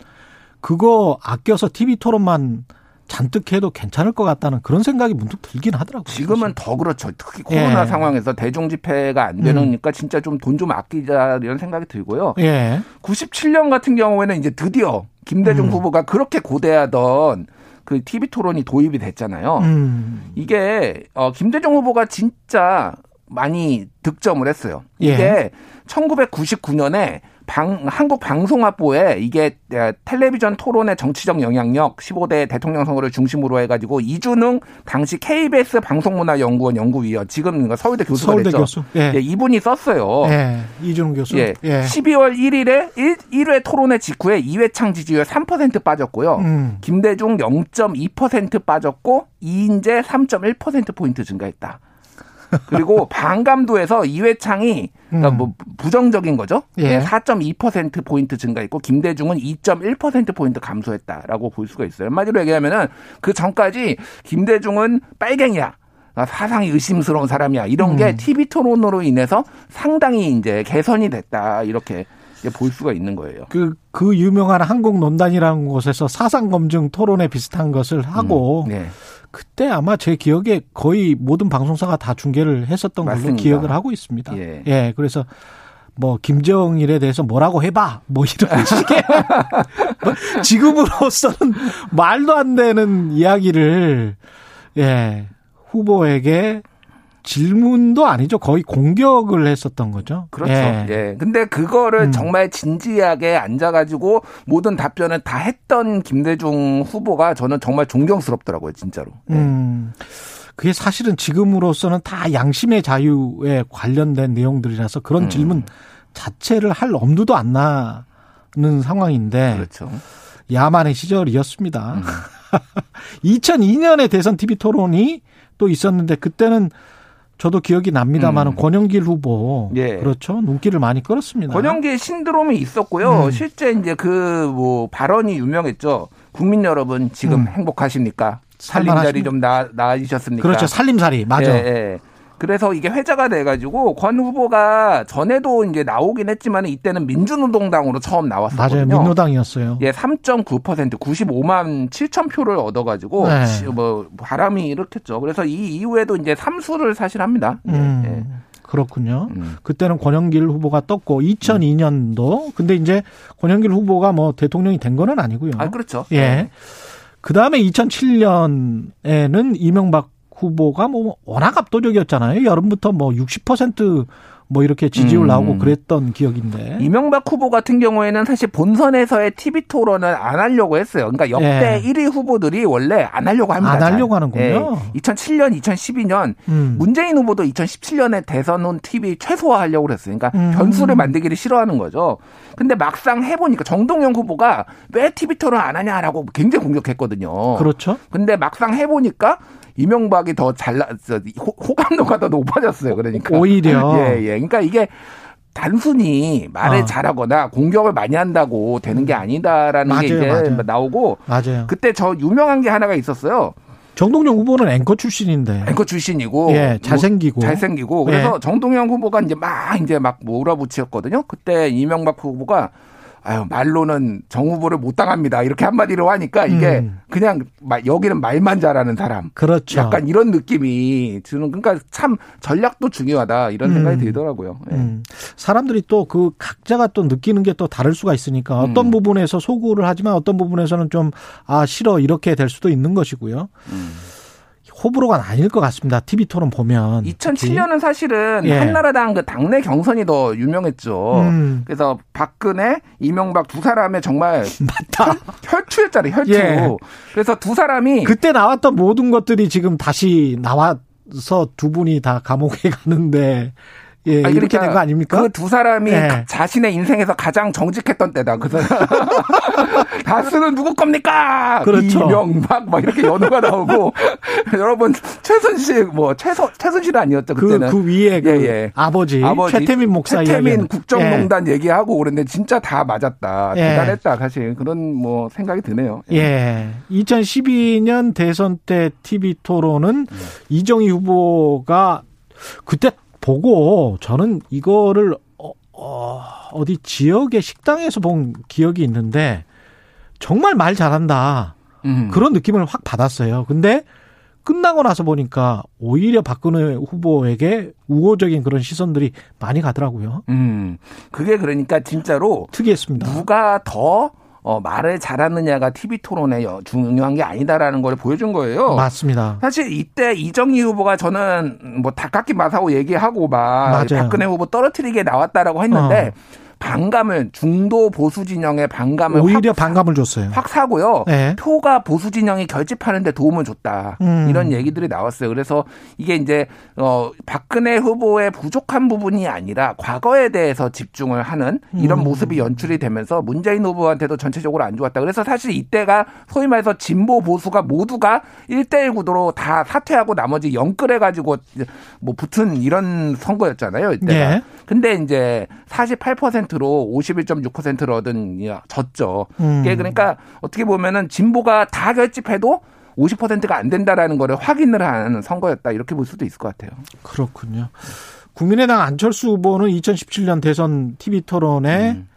그거 아껴서 TV 토론만 잔뜩 해도 괜찮을 것 같다는 그런 생각이 문득 들긴 하더라고요. 지금은 더 그렇죠. 특히 코로나 예. 상황에서 대중 집회가 안 되니까 진짜 좀돈좀 아끼자 이런 생각이 들고요. 예. 97년 같은 경우에는 이제 드디어 김대중 음. 후보가 그렇게 고대하던 그 TV 토론이 도입이 됐잖아요. 음. 이게 어 김대중 후보가 진짜 많이 득점을 했어요. 이게 예. 1999년에 방, 한국 방송학부에 이게 에, 텔레비전 토론의 정치적 영향력 15대 대통령 선거를 중심으로 해가지고 이준웅 당시 KBS 방송문화연구원 연구위원 지금 이거 서울대 교수가 서울대 됐죠. 교수. 예. 예, 이분이 썼어요. 예. 이준웅 교수. 예. 예. 12월 1일에 1, 1회 토론회 직후에 이회창 지지율 3% 빠졌고요. 음. 김대중 0.2% 빠졌고 이인재 3.1%포인트 증가했다. 그리고 반감도에서 이회창이 그러니까 음. 뭐 부정적인 거죠. 예. 4.2% 포인트 증가했고 김대중은 2.1% 포인트 감소했다라고 볼 수가 있어요. 한마디로 얘기하면은 그 전까지 김대중은 빨갱이야. 아, 사상이 의심스러운 사람이야. 이런 게 음. TV 토론으로 인해서 상당히 이제 개선이 됐다. 이렇게 볼 수가 있는 거예요. 그, 그 유명한 한국논단이라는 곳에서 사상검증 토론회 비슷한 것을 하고, 네. 그때 아마 제 기억에 거의 모든 방송사가 다 중계를 했었던 걸로 맞습니다. 기억을 하고 있습니다. 예. 그래서 뭐 김정일에 대해서 뭐라고 해봐 뭐 이런 식의 뭐 지금으로서는 말도 안 되는 이야기를 예 후보에게 질문도 아니죠 거의 공격을 했었던 거죠. 그렇죠. 예. 예. 근데 그거를 음. 정말 진지하게 앉아가지고 모든 답변을 다 했던 김대중 후보가 저는 정말 존경스럽더라고요, 진짜로. 음. 그게 사실은 지금으로서는 다 양심의 자유에 관련된 내용들이라서 그런 음. 질문 자체를 할 엄두도 안 나는 상황인데 그렇죠. 야만의 시절이었습니다. 음. 2002년에 대선 TV 토론이 또 있었는데 그때는 저도 기억이 납니다만은 음. 권영길 후보 예. 그렇죠 눈길을 많이 끌었습니다. 권영기 신드롬이 있었고요. 음. 실제 이제 그 뭐 발언이 유명했죠. 국민 여러분 지금 음. 행복하십니까? 살림자리 좀 나, 나아지셨습니까? 그렇죠 살림살이 맞아. 예, 예. 그래서 이게 회자가 돼가지고 권 후보가 전에도 이제 나오긴 했지만 이때는 민주노동당으로 처음 나왔었거든요. 맞아요 민노당이었어요. 예, 3.9% 95만 7천 표를 얻어가지고 네. 시- 뭐 바람이 일으켰죠. 그래서 이 이후에도 이제 삼수를 사실 합니다. 예, 음, 예. 그렇군요. 음. 그때는 권영길 후보가 떴고 2002년도 근데 이제 권영길 후보가 뭐 대통령이 된 거는 아니고요. 아 그렇죠. 예. 그 다음에 2007년에는 이명박 후보가 뭐 워낙 압도적이었잖아요. 여름부터 뭐 60%뭐 뭐 이렇게 지지율 음. 나오고 그랬던 기억인데. 이명박 후보 같은 경우에는 사실 본선에서의 TV 토론을 안 하려고 했어요. 그러니까 역대 예. 1위 후보들이 원래 안 하려고 합니다. 안 하려고 잘. 하는군요. 2007년, 2012년 음. 문재인 후보도 2017년에 대선은 TV 최소화하려고 그랬어요. 그러니까 음. 변수를 만들기를 싫어하는 거죠. 근데 막상 해보니까 정동영 후보가 왜 TV 토론 안 하냐라고 굉장히 공격했거든요. 그렇죠. 근데 막상 해보니까 이명박이 더 잘나 호- 호감도가 더 높아졌어요. 그러니까 오히려. 예, 예. 그러니까 이게 단순히 말을 어. 잘하거나 공격을 많이 한다고 되는 게 아니다라는 게 맞아요, 이제 맞아요. 나오고 맞아요. 그때 저 유명한 게 하나가 있었어요. 정동영 후보는 앵커 출신인데. 앵커 출신이고 예, 잘생기고. 뭐 잘생기고 그래서 예. 정동영 후보가 이제 막 이제 막 몰아붙였거든요. 그때 이명박 후보가 아유 말로는 정 후보를 못 당합니다 이렇게 한마디로 하니까 이게 음. 그냥 마- 여기는 말만 잘하는 사람 그렇죠. 약간 이런 느낌이 드는 그러니까 참 전략도 중요하다 이런 음. 생각이 들더라고요. 예. 음. 사람들이 또 그 각자가 또 느끼는 게 또 다를 수가 있으니까 어떤 음. 부분에서 소구를 하지만 어떤 부분에서는 좀 아 싫어 이렇게 될 수도 있는 것이고요. 음. 호불호가 아닐 것 같습니다. TV 토론 보면. 2007년은 사실은 예. 한나라당 그 당내 경선이 더 유명했죠. 음. 그래서 박근혜, 이명박 두 사람의 정말 맞다. 혈투였잖아요. 혈투. 예. 그래서 두 사람이 그때 나왔던 모든 것들이 지금 다시 나와서 두 분이 다 감옥에 가는데 예, 아니, 이렇게 된거 아닙니까? 그 두 사람이 예. 가- 자신의 인생에서 가장 정직했던 때다. 그. 다스는 누구 겁니까? 그렇죠. 이명박 막 이렇게 연호가 나오고 여러분 최순실 뭐 최선 최순실 아니었죠 그, 그때는. 그 위에 그 예, 예. 아버지, 아버지 최태민 목사 최태민 이야기하는. 국정농단 얘기하고 그런데 진짜 다 맞았다. 예. 대단했다. 사실 그런 뭐 생각이 드네요. 예. 예. 2012년 대선 때 TV 토론은 음. 이정희 후보가 그때 보고 저는 이거를 어, 어, 어디 지역의 식당에서 본 기억이 있는데 정말 말 잘한다. 음. 그런 느낌을 확 받았어요. 근데 끝나고 나서 보니까 오히려 박근혜 후보에게 우호적인 그런 시선들이 많이 가더라고요. 음. 그게 그러니까 진짜로 특이했습니다. 누가 더 어, 말을 잘하느냐가 TV 토론에 여- 중요한 게 아니다라는 걸 보여준 거예요. 맞습니다. 사실 이때 이정희 후보가 저는 뭐 닭깎이 맛하고 얘기하고 막 맞아요. 박근혜 후보 떨어뜨리게 나왔다라고 했는데 어. 반감을 중도 보수 진영의 반감을 오히려 확, 반감을 줬어요. 확 사고요. 네. 표가 보수 진영이 결집하는데 도움을 줬다. 음. 이런 얘기들이 나왔어요. 그래서 이게 이제 어 박근혜 후보의 부족한 부분이 아니라 과거에 대해서 집중을 하는 이런 음. 모습이 연출이 되면서 문재인 후보한테도 전체적으로 안 좋았다. 그래서 사실 이때가 소위 말해서 진보 보수가 모두가 1대1 구도로 다 사퇴하고 나머지 영끌해 가지고 뭐 붙은 이런 선거였잖아요. 이때가. 예. 근데 이제 48%로 51.6%를 얻은 이 졌죠. 음. 그러니까 어떻게 보면은 진보가 다 결집해도 50%가 안 된다라는 거를 확인을 한 선거였다 이렇게 볼 수도 있을 것 같아요. 그렇군요. 국민의당 안철수 후보는 2017년 대선 TV 토론에 음.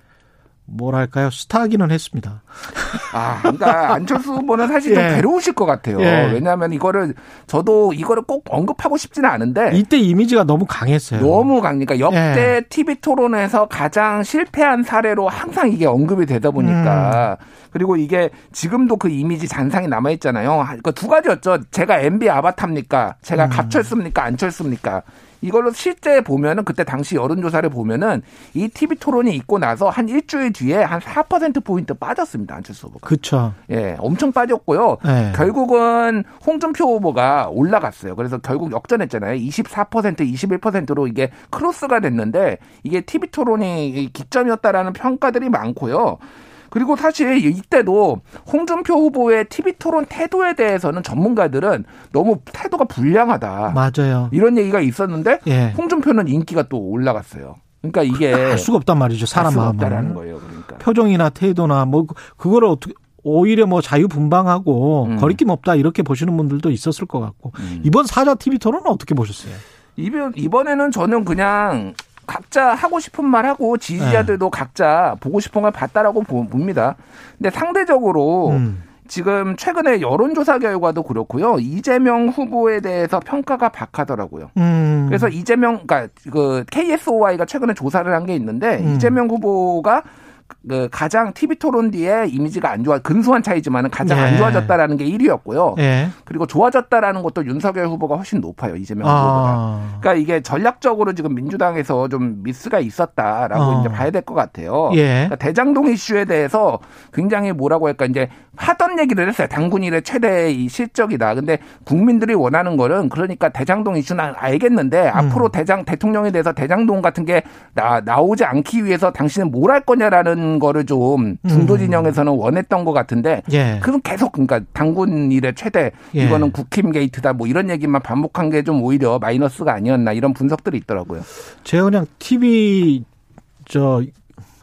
뭐랄까요 스타기는 했습니다. 아, 그러니까 안철수 후보는 사실 좀 예. 괴로우실 것 같아요. 예. 왜냐하면 이거를 저도 이거를 꼭 언급하고 싶지는 않은데 이때 이미지가 너무 강했어요. 네. 너무 강니까 역대 예. TV 토론에서 가장 실패한 사례로 항상 이게 언급이 되다 보니까 음. 그리고 이게 지금도 그 이미지 잔상이 남아 있잖아요. 그두 가지였죠. 제가 MB 아바타입니까? 제가 음. 갑철습니까? 안철습니까? 이걸로 실제 보면은 그때 당시 여론조사를 보면은 이 TV 토론이 있고 나서 한 일주일 뒤에 한 4% 포인트 빠졌습니다. 안철수 후보가. 그렇죠. 예, 엄청 빠졌고요. 네. 결국은 홍준표 후보가 올라갔어요. 그래서 결국 역전했잖아요. 24% 21%로 이게 크로스가 됐는데 이게 TV 토론이 기점이었다라는 평가들이 많고요. 그리고 사실 이때도 홍준표 후보의 TV 토론 태도에 대해서는 전문가들은 너무 태도가 불량하다. 맞아요. 이런 얘기가 있었는데 예. 홍준표는 인기가 또 올라갔어요. 그러니까 이게 알 수가 없단 말이죠. 사람. 없다라는 거예요. 그러니까. 표정이나 태도나 뭐 그거를 어떻게 오히려 뭐 자유분방하고 음. 거리낌 없다 이렇게 보시는 분들도 있었을 것 같고 음. 이번 사자 TV 토론은 어떻게 보셨어요? 이번 이번에는 저는 그냥 각자 하고 싶은 말 하고 지지자들도 각자 보고 싶은 걸 봤다라고 보- 봅니다. 근데 상대적으로 음. 지금 최근에 여론조사 결과도 그렇고요. 이재명 후보에 대해서 평가가 박하더라고요. 음. 그래서 이재명, 그러니까 그 KSOI가 최근에 조사를 한 게 있는데 음. 이재명 후보가 그 가장 TV 토론 뒤에 이미지가 안 좋아 근소한 차이지만은 가장 예. 안 좋아졌다라는 게 1위였고요. 예. 그리고 좋아졌다라는 것도 윤석열 후보가 훨씬 높아요 이재명 후보보다. 아. 그러니까 이게 전략적으로 지금 민주당에서 좀 미스가 있었다라고 어. 이제 봐야 될 것 같아요. 예. 그러니까 대장동 이슈에 대해서 굉장히 뭐라고 할까 이제 하던 얘기를 했어요. 당군 일의 최대 이 실적이다. 근데 국민들이 원하는 거는 그러니까 대장동 이슈는 알겠는데 음. 앞으로 대장 대통령에 대해서 대장동 같은 게 나, 나오지 않기 위해서 당신은 뭘 할 거냐라는 거를 좀 중도 음. 진영에서는 원했던 것 같은데 예. 그건 계속 그러니까 당군 일의 최대 예. 이거는 국힘 게이트다 뭐 이런 얘기만 반복한 게 좀 오히려 마이너스가 아니었나 이런 분석들이 있더라고요. 제가 그냥 TV 저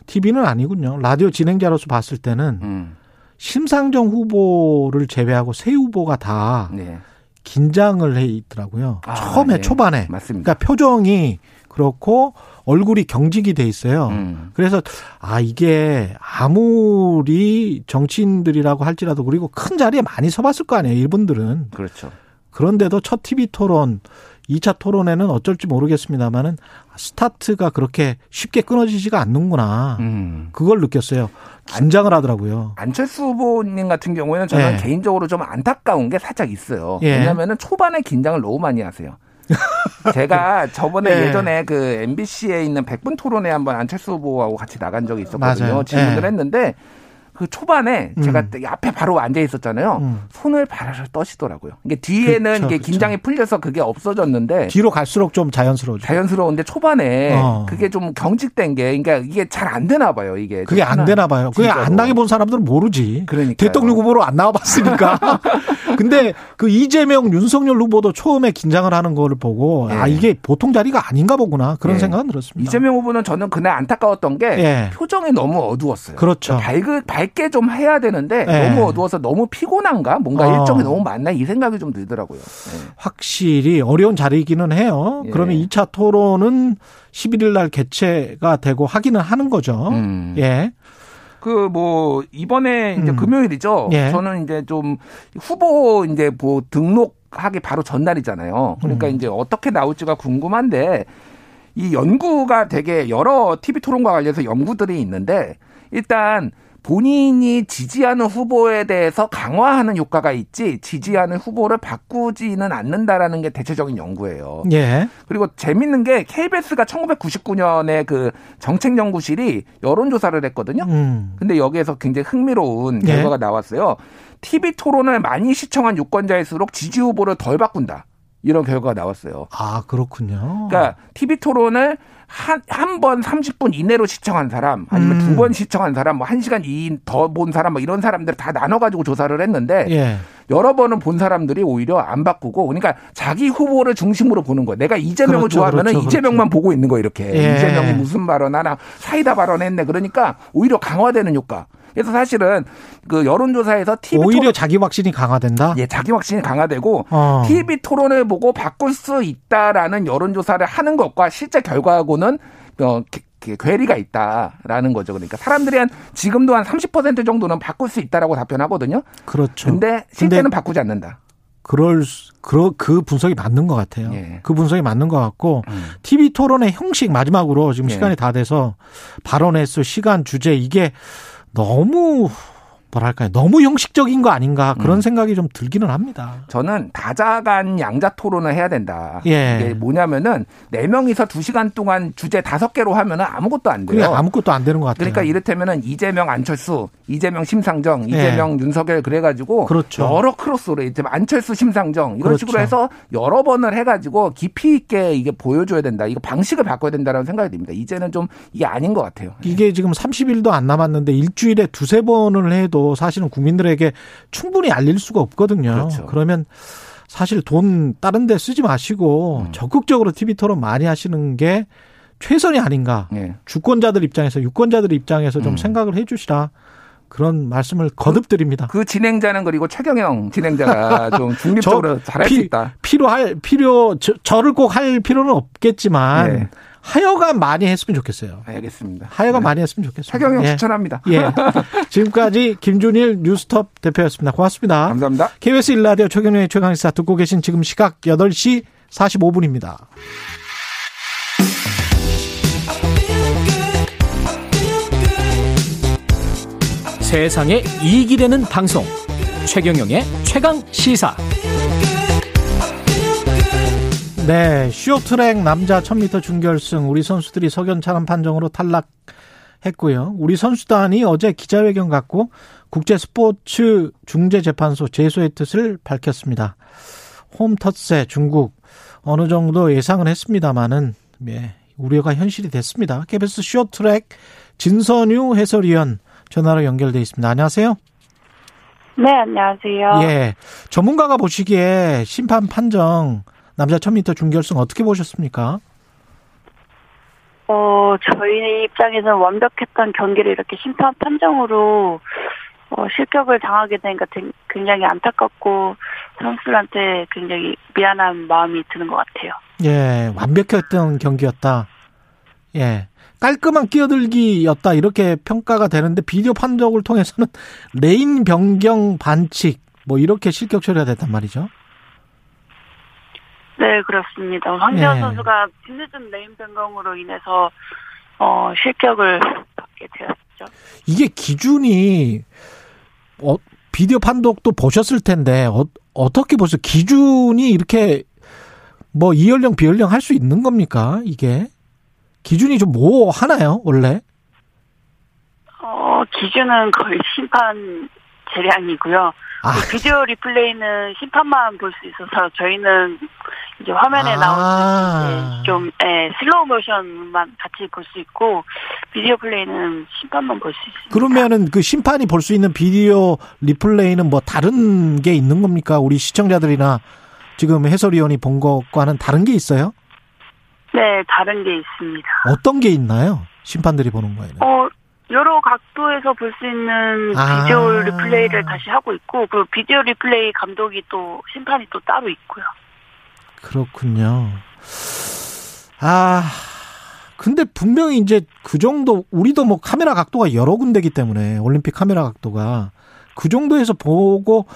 TV는 아니군요. 라디오 진행자로서 봤을 때는 음. 심상정 후보를 제외하고 세 후보가 다 네. 긴장을 해 있더라고요. 아, 처음에 네. 초반에. 맞습니다. 그러니까 표정이 그렇고 얼굴이 경직이 돼 있어요. 음. 그래서 아 이게 아무리 정치인들이라고 할지라도 그리고 큰 자리에 많이 서봤을 거 아니에요. 이분들은 그렇죠. 그런데도 첫 TV 토론, 2차 토론에는 어쩔지 모르겠습니다만은 스타트가 그렇게 쉽게 끊어지지가 않는구나. 음. 그걸 느꼈어요. 긴장을 하더라고요. 안철수 후보님 같은 경우에는 저는 예. 개인적으로 좀 안타까운 게 살짝 있어요. 예. 왜냐하면 초반에 긴장을 너무 많이 하세요. 제가 저번에 예. 예전에 그 MBC에 있는 100분 토론에 한번 안철수 후보하고 같이 나간 적이 있었거든요. 맞아요. 질문을 예. 했는데 그 초반에 제가 음. 앞에 바로 앉아 있었잖아요. 음. 손을 바라를 떠시더라고요. 이게 뒤에는 그렇죠, 이게. 긴장이 풀려서 그게 없어졌는데 뒤로 갈수록 좀 자연스러워져. 자연스러운데 초반에 어. 그게 좀 경직된 게 그러니까 이게 잘 안 되나 봐요. 이게 그게 좀 안. 되나 봐요. 그게. 안 당해 본 사람들은 모르지. 그러니까요. 대통령 후보로 안 나와봤으니까. 근데 그 이재명, 윤석열 후보도 처음에 긴장을 하는 거를 보고 아 예. 이게 보통 자리가 아닌가 보구나 그런 예. 생각은 들었습니다. 이재명 후보는 저는 그날 안타까웠던 게 예. 표정이 너무 어두웠어요. 그렇죠. 밝, 밝게 좀 해야 되는데 예. 너무 어두워서 너무 피곤한가? 뭔가 어. 일정이 너무 많나? 이 생각이 좀 들더라고요. 예. 확실히 어려운 자리이기는 해요. 예. 그러면 2차 토론은 11일 날 개최가 되고 하기는 하는 거죠. 음. 예. 그뭐 이번에 이제 음. 금요일이죠. 예. 저는 이제 좀 후보 이제 뭐 등록하기 바로 전날이잖아요. 그러니까 음. 이제 어떻게 나올지가 궁금한데 이 연구가 되게 여러 TV 토론과 관련해서 연구들이 있는데 일단 본인이 지지하는 후보에 대해서 강화하는 효과가 있지 지지하는 후보를 바꾸지는 않는다라는 게 대체적인 연구예요. 예. 그리고 재밌는 게 KBS가 1999년에 그 정책연구실이 여론조사를 했거든요. 음. 근데 여기에서 굉장히 흥미로운 예. 결과가 나왔어요. TV 토론을 많이 시청한 유권자일수록 지지 후보를 덜 바꾼다. 이런 결과가 나왔어요. 아 그렇군요. 그러니까 TV 토론을 한, 한 번 30분 이내로 시청한 사람, 아니면 음. 두번 시청한 사람, 뭐한 시간 이인 더 본 사람, 뭐 이런 사람들 다 나눠 가지고 조사를 했는데, 예. 여러 번은 본 사람들이 오히려 안 바꾸고, 그러니까 자기 후보를 중심으로 보는 거예요. 내가 이재명을 그렇죠, 좋아하면은 그렇죠, 이재명만 보고 있는 거 이렇게. 예. 이재명이 무슨 발언 하나, 사이다 발언했네. 그러니까 오히려 강화되는 효과. 그래서 사실은 그 여론조사에서 TV 오히려 토론, 자기 확신이 강화된다. 예, 자기 확신이 강화되고, 어. TV 토론을 보고 바꿀 수 있다라는 여론조사를 하는 것과 실제 결과하고는 어, 괴리가 있다라는 거죠. 그러니까 사람들이 한 지금도 한 30% 정도는 바꿀 수 있다라고 답변하거든요. 그렇죠. 근데 실제는 근데 바꾸지 않는다. 그럴 수- 그러 그 분석이 맞는 것 같아요. 예. 그 분석이 맞는 것 같고 음. TV 토론의 형식 마지막으로 지금 예. 시간이 다 돼서 발언 횟수, 시간, 주제 이게 너무 뭐랄까요? 너무 형식적인 거 아닌가 그런 음. 생각이 좀 들기는 합니다. 저는 다자간 양자 토론을 해야 된다. 예. 이게 뭐냐면은 네 명이서 두 시간 동안 주제 다섯 개로 하면은 아무것도 안 돼요. 그게 아무것도 안 되는 것 같아요. 그러니까 이를테면은 이재명 안철수, 이재명 심상정, 이재명 윤석열 그래가지고 예. 그렇죠. 여러 크로스로 이제 안철수 심상정 이런 그렇죠. 식으로 해서 여러 번을 해가지고 깊이 있게 이게 보여줘야 된다. 이거 방식을 바꿔야 된다라는 생각이 듭니다. 이제는 좀 이게 아닌 것 같아요. 이게 지금 30일도 안 남았는데 일주일에 두세 번을 해도 사실은 국민들에게 충분히 알릴 수가 없거든요. 그렇죠. 그러면 사실 돈 다른 데 쓰지 마시고 음. 적극적으로 TV 토론 많이 하시는 게 최선이 아닌가. 예. 주권자들 입장에서 유권자들 입장에서 좀 음. 생각을 해 주시라. 그런 말씀을 거듭 드립니다. 그 진행자는 그리고 최경영 진행자가 좀 중립적으로 잘할 수 피- 있다. 필요할 필요 저, 저를 꼭 할 필요는 없겠지만 네. 하여간 많이 했으면 좋겠어요. 알겠습니다. 하여간 네. 많이 했으면 좋겠습니다. 최경영 예. 추천합니다. 예. 지금까지 김준일 뉴스톱 대표였습니다. 고맙습니다. 감사합니다. KBS 1라디오 최경영의 최강시사 듣고 계신 지금 시각 8시 45분입니다. 세상에 이익이 되는 방송 최경영의 최강 시사 네, 쇼트랙 남자 1000m 준결승 우리 선수들이 석연차람 판정으로 탈락했고요. 우리 선수단이 어제 기자회견 갖고 국제 스포츠 중재 재판소 제소의 뜻을 밝혔습니다. 홈터세 중국 어느 정도 예상은 했습니다만은 예, 우려가 현실이 됐습니다. KBS 쇼트랙 진선유 해설위원 전화로 연결돼 있습니다. 안녕하세요. 네, 안녕하세요. 예. 전문가가 보시기에 심판 판정 남자 1000m 준결승 어떻게 보셨습니까? 어, 저희 입장에서는 완벽했던 경기를 이렇게 심판 판정으로 어, 실격을 당하게 되니까 굉장히 안타깝고 선수들한테 굉장히 미안한 마음이 드는 것 같아요. 예, 완벽했던 경기였다. 예. 깔끔한 끼어들기였다 이렇게 평가가 되는데 비디오 판독을 통해서는 레인 변경 반칙 뭐 이렇게 실격 처리가 됐단 말이죠. 네 그렇습니다. 황대헌 예. 선수가 뒤늦은 레인 변경으로 인해서 어, 실격을 받게 되었죠. 이게 기준이 어, 비디오 판독도 보셨을 텐데 어, 어떻게 보세요? 기준이 이렇게 뭐 이연령 비연령 할 수 있는 겁니까? 이게 기준이 좀 뭐 하나요 원래? 어, 기준은 거의 심판 재량이고요. 아. 그 비디오 리플레이는 심판만 볼 수 있어서 저희는 이제 화면에 아. 나오는 좀 예, 슬로우 모션만 같이 볼 수 있고 비디오 리플레이는 심판만 볼 수 있습니다. 그러면은 그 심판이 볼 수 있는 비디오 리플레이는 뭐 다른 게 있는 겁니까? 우리 시청자들이나 지금 해설위원이 본 것과는 다른 게 있어요? 네, 다른 게 있습니다. 어떤 게 있나요? 심판들이 보는 거에는. 어, 여러 각도에서 볼 수 있는 아. 비디오 리플레이를 다시 하고 있고 그 비디오 리플레이 감독이 또 심판이 또 따로 있고요. 그렇군요. 아, 근데 분명히 이제 그 정도, 우리도 뭐 카메라 각도가 여러 군데기 때문에, 올림픽 카메라 각도가 그 정도에서 보고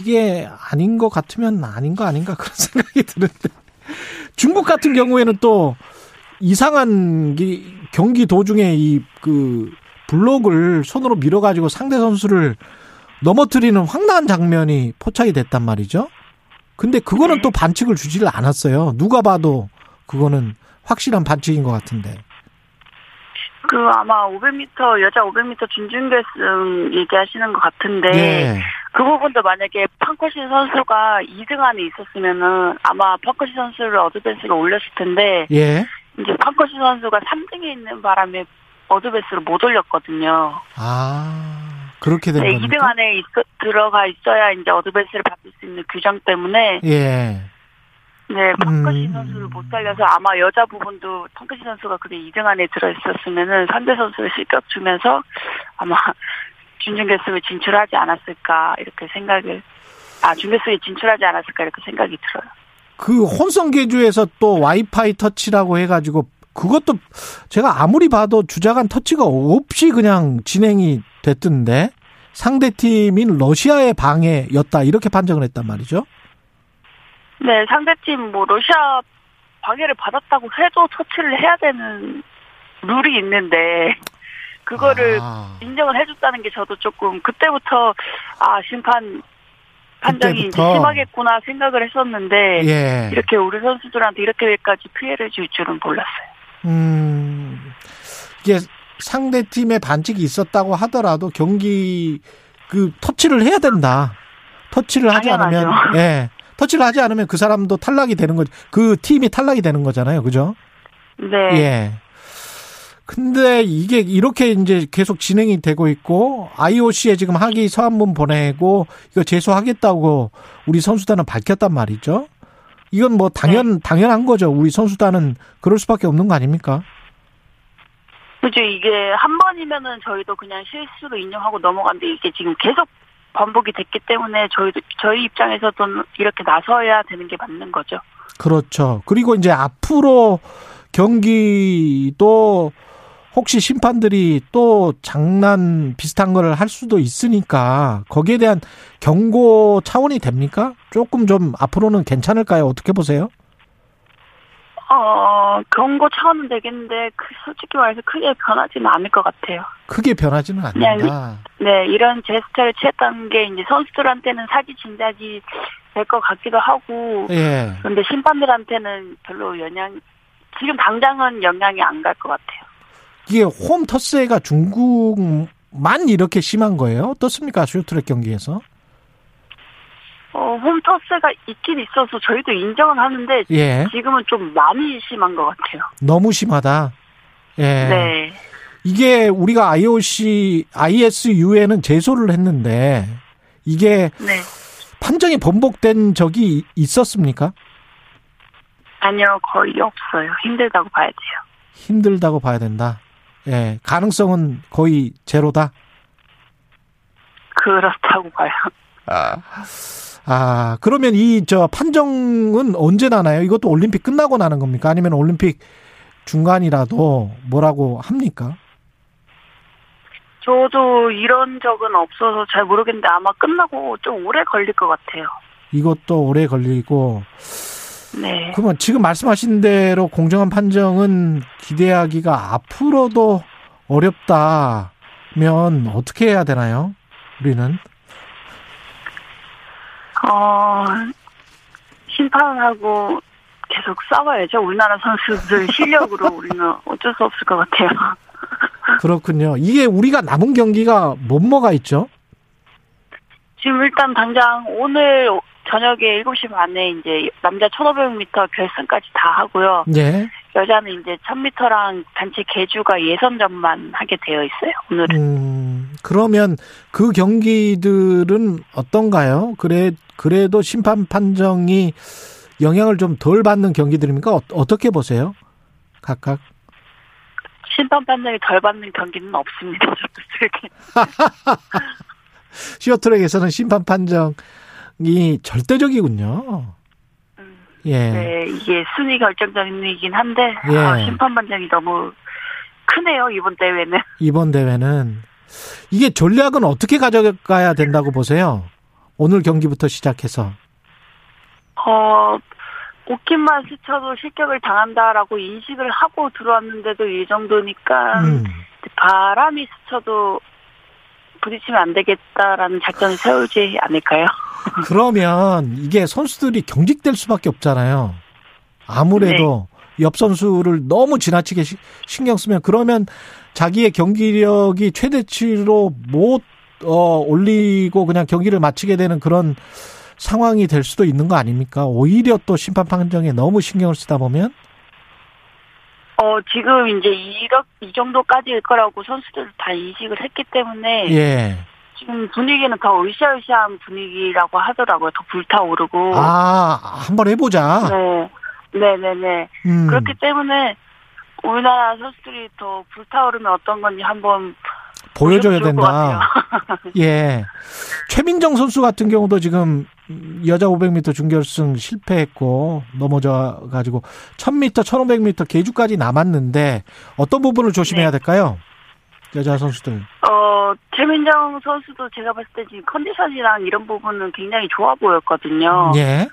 이게 아닌 것 같으면 아닌 거 아닌가 그런 생각이 드는데. 중국 같은 경우에는 또 이상한 게 경기 도중에 이 그 블록을 손으로 밀어가지고 상대 선수를 넘어뜨리는 황당한 장면이 포착이 됐단 말이죠. 근데 그거는 또 반칙을 주지를 않았어요. 누가 봐도 그거는 확실한 반칙인 것 같은데. 그 아마 500m 여자 500m 준준결승 얘기하시는 것 같은데 예. 그 부분도 만약에 판코시 선수가 2등 안에 있었으면은 아마 판코시 선수를 어드밴스로 올렸을 텐데 예. 이제 판코시 선수가 3등에 있는 바람에 어드밴스를 못 올렸거든요. 아, 그렇게 된 네, 겁니까? 2등 안에 있어, 들어가 있어야 이제 어드밴스를 받을 수 있는 규정 때문에 예. 네, 펑크시 음. 선수를 못 살려서 아마 여자 부분도 펑크시 선수가 그래 2등 안에 들어있었으면은 상대 선수를 실격 주면서 아마 준준결승을 진출하지 않았을까 이렇게 생각을 아 준결승에 진출하지 않았을까 이렇게 생각이 들어요. 그 혼성 계주에서 또 와이파이 터치라고 해가지고 그것도 제가 아무리 봐도 주자간 터치가 없이 그냥 진행이 됐던데 상대 팀인 러시아의 방해였다 이렇게 판정을 했단 말이죠. 네, 상대 팀 뭐 러시아 방해를 받았다고 해도 터치를 해야 되는 룰이 있는데 그거를 아. 인정을 해줬다는 게 저도 조금 그때부터 아 심판 판정이. 심하겠구나 생각을 했었는데 예. 이렇게 우리 선수들한테 이렇게까지 피해를 줄 줄은 몰랐어요. 음, 이게 상대 팀의 반칙이 있었다고 하더라도 경기 그 터치를 해야 된다. 터치를 하지 않으면 당연하죠. 예. 터치를 하지 않으면 그 사람도 탈락이 되는 거죠. 그 팀이 탈락이 되는 거잖아요. 그죠? 네. 예. 근데 이게 이렇게 이제 계속 진행이 되고 있고 IOC에 지금 항의 서한문 보내고 이거 제소하겠다고 우리 선수단은 밝혔단 말이죠. 이건 뭐 당연 당연한 거죠. 우리 선수단은 그럴 수밖에 없는 거 아닙니까? 그죠 이게 한 번이면은 저희도 그냥 실수로 인정하고 넘어갔는데 이게 지금 계속 반복이 됐기 때문에 저희도 저희 입장에서도 이렇게 나서야 되는 게 맞는 거죠. 그렇죠. 그리고 이제 앞으로 경기도 혹시 심판들이 또 장난 비슷한 거를 할 수도 있으니까 거기에 대한 경고 차원이 됩니까? 조금 좀 앞으로는 괜찮을까요? 어떻게 보세요? 어, 경고 차원은 되겠는데, 그, 솔직히 말해서 크게 변하지는 않을 것 같아요. 크게 변하지는 않는다. 네, 이런 제스처를 취했다는 게 이제 선수들한테는 사기 진작이 될 것 같기도 하고, 예. 그런데 심판들한테는 별로 영향, 지금 당장은 영향이 안 갈 것 같아요. 이게 홈 터스가 중국만 이렇게 심한 거예요? 어떻습니까? 쇼트트랙 경기에서? 어, 홈터스가 있긴 있어서 저희도 인정은 하는데, 예. 지금은 좀 많이 심한 것 같아요. 너무 심하다. 예. 네. 이게 우리가 IOC, ISU에는 제소를 했는데 이게 네. 판정이 번복된 적이 있었습니까? 아니요, 거의 없어요. 힘들다고 봐야 돼요. 힘들다고 봐야 된다. 예. 가능성은 거의 제로다. 그렇다고 봐요. 아, 그러면 이 저 판정은 언제 나나요? 이것도 올림픽 끝나고 나는 겁니까? 아니면 올림픽 중간이라도 뭐라고 합니까? 저도 이런 적은 없어서 잘 모르겠는데 아마 끝나고 좀 오래 걸릴 것 같아요. 이것도 오래 걸리고 네. 그러면 지금 말씀하신 대로 공정한 판정은 기대하기가 앞으로도 어렵다면 어떻게 해야 되나요? 우리는 어, 심판하고 계속 싸워야죠. 우리나라 선수들 실력으로 우리는 어쩔 수 없을 것 같아요. 그렇군요. 이게 우리가 남은 경기가 뭐뭐가 있죠? 지금 일단 당장 오늘 저녁에 7시 반에 이제 남자 1500m 결승까지 다 하고요. 예. 여자는 이제 1000m랑 단체 개주가 예선전만 하게 되어 있어요. 오늘은. 음, 그러면 그 경기들은 어떤가요? 그래 그래도 심판 판정이 영향을 좀 덜 받는 경기들입니까? 어, 어떻게 보세요? 각각? 심판 판정이 덜 받는 경기는 없습니다. 저렇게. 시어트랙에서는 심판 판정 이 절대적이군요. 예. 네, 이게 순위 결정전이긴 한데 예. 아, 심판 판정이 너무 크네요 이번 대회는. 이번 대회는 이게 전략은 어떻게 가져가야 된다고 보세요? 오늘 경기부터 시작해서. 어, 오킨만 스쳐도 실격을 당한다라고 인식을 하고 들어왔는데도 이 정도니까 음. 바람이 스쳐도 부딪히면 안 되겠다라는 작전을 세우지 않을까요? 그러면 이게 선수들이 경직될 수밖에 없잖아요. 아무래도 옆 선수를 너무 지나치게 시- 신경 쓰면 그러면 자기의 경기력이 최대치로 못 어, 올리고 그냥 경기를 마치게 되는 그런 상황이 될 수도 있는 거 아닙니까? 오히려 또 심판 판정에 너무 신경을 쓰다 보면 어, 지금 이제 이렇, 이 정도까지일 거라고 선수들 다 인식을 했기 때문에 예. 지금 분위기는 더 으쌰으쌰한 분위기라고 하더라고요. 더 불타오르고. 아, 한번 해보자. 네. 네네네. 음. 그렇기 때문에 우리나라 선수들이 더 불타오르면 어떤 건지 한번 보여줘야 된다. 예. 최민정 선수 같은 경우도 지금 여자 500m 준결승 실패했고 넘어져 가지고 1000m, 1500m 계주까지 남았는데 어떤 부분을 조심해야 될까요? 여자 선수들. 어, 최민정 선수도 제가 봤을 때 지금 컨디션이랑 이런 부분은 굉장히 좋아 보였거든요. 예.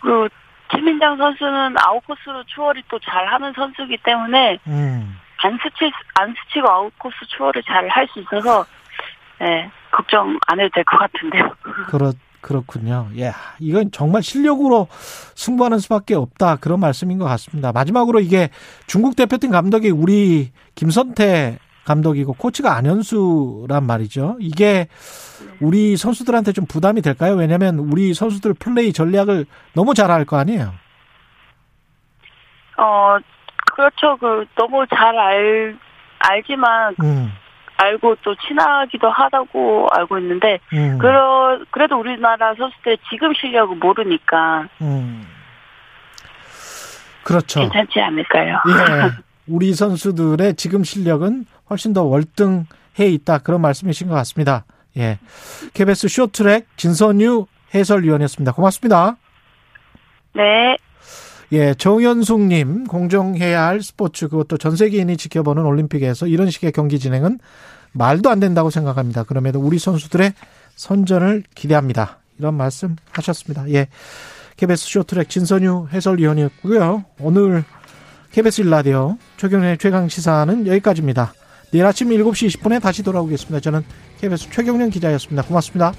그리고 최민정 선수는 아웃코스로 추월이 또 잘하는 선수이기 때문에 음. 안 스치 안 스치고 아웃코스 추월을 잘 할 수 있어서 네, 걱정 안 해도 될 것 같은데요. 그렇 그렇군요. 예. 이건 정말 실력으로 승부하는 수밖에 없다. 그런 말씀인 것 같습니다. 마지막으로 이게 중국 대표팀 감독이 우리 김선태 감독이고 코치가 안현수란 말이죠. 이게 우리 선수들한테 좀 부담이 될까요? 왜냐하면 우리 선수들 플레이 전략을 너무 잘알거 아니에요. 어, 그렇죠. 그 너무 잘 알 알지만 음, 알고 또 친하기도 하다고 알고 있는데 음, 그러 그래도 우리나라 선수들 지금 실력을 모르니까 음. 그렇죠. 괜찮지 않을까요? 예. 우리 선수들의 지금 실력은 훨씬 더 월등해 있다. 그런 말씀이신 것 같습니다. 예. KBS 쇼트랙 진선유 해설위원이었습니다. 고맙습니다. 네. 예, 정현숙님, 공정해야 할 스포츠, 그것도 전 세계인이 지켜보는 올림픽에서 이런 식의 경기 진행은 말도 안 된다고 생각합니다. 그럼에도 우리 선수들의 선전을 기대합니다. 이런 말씀 하셨습니다. 예. KBS 쇼트랙 진선유 해설위원이었고요. 오늘 KBS 일라디오 최경련의 최강 시사는 여기까지입니다. 내일 아침 7시 20분에 다시 돌아오겠습니다. 저는 KBS 최경련 기자였습니다. 고맙습니다.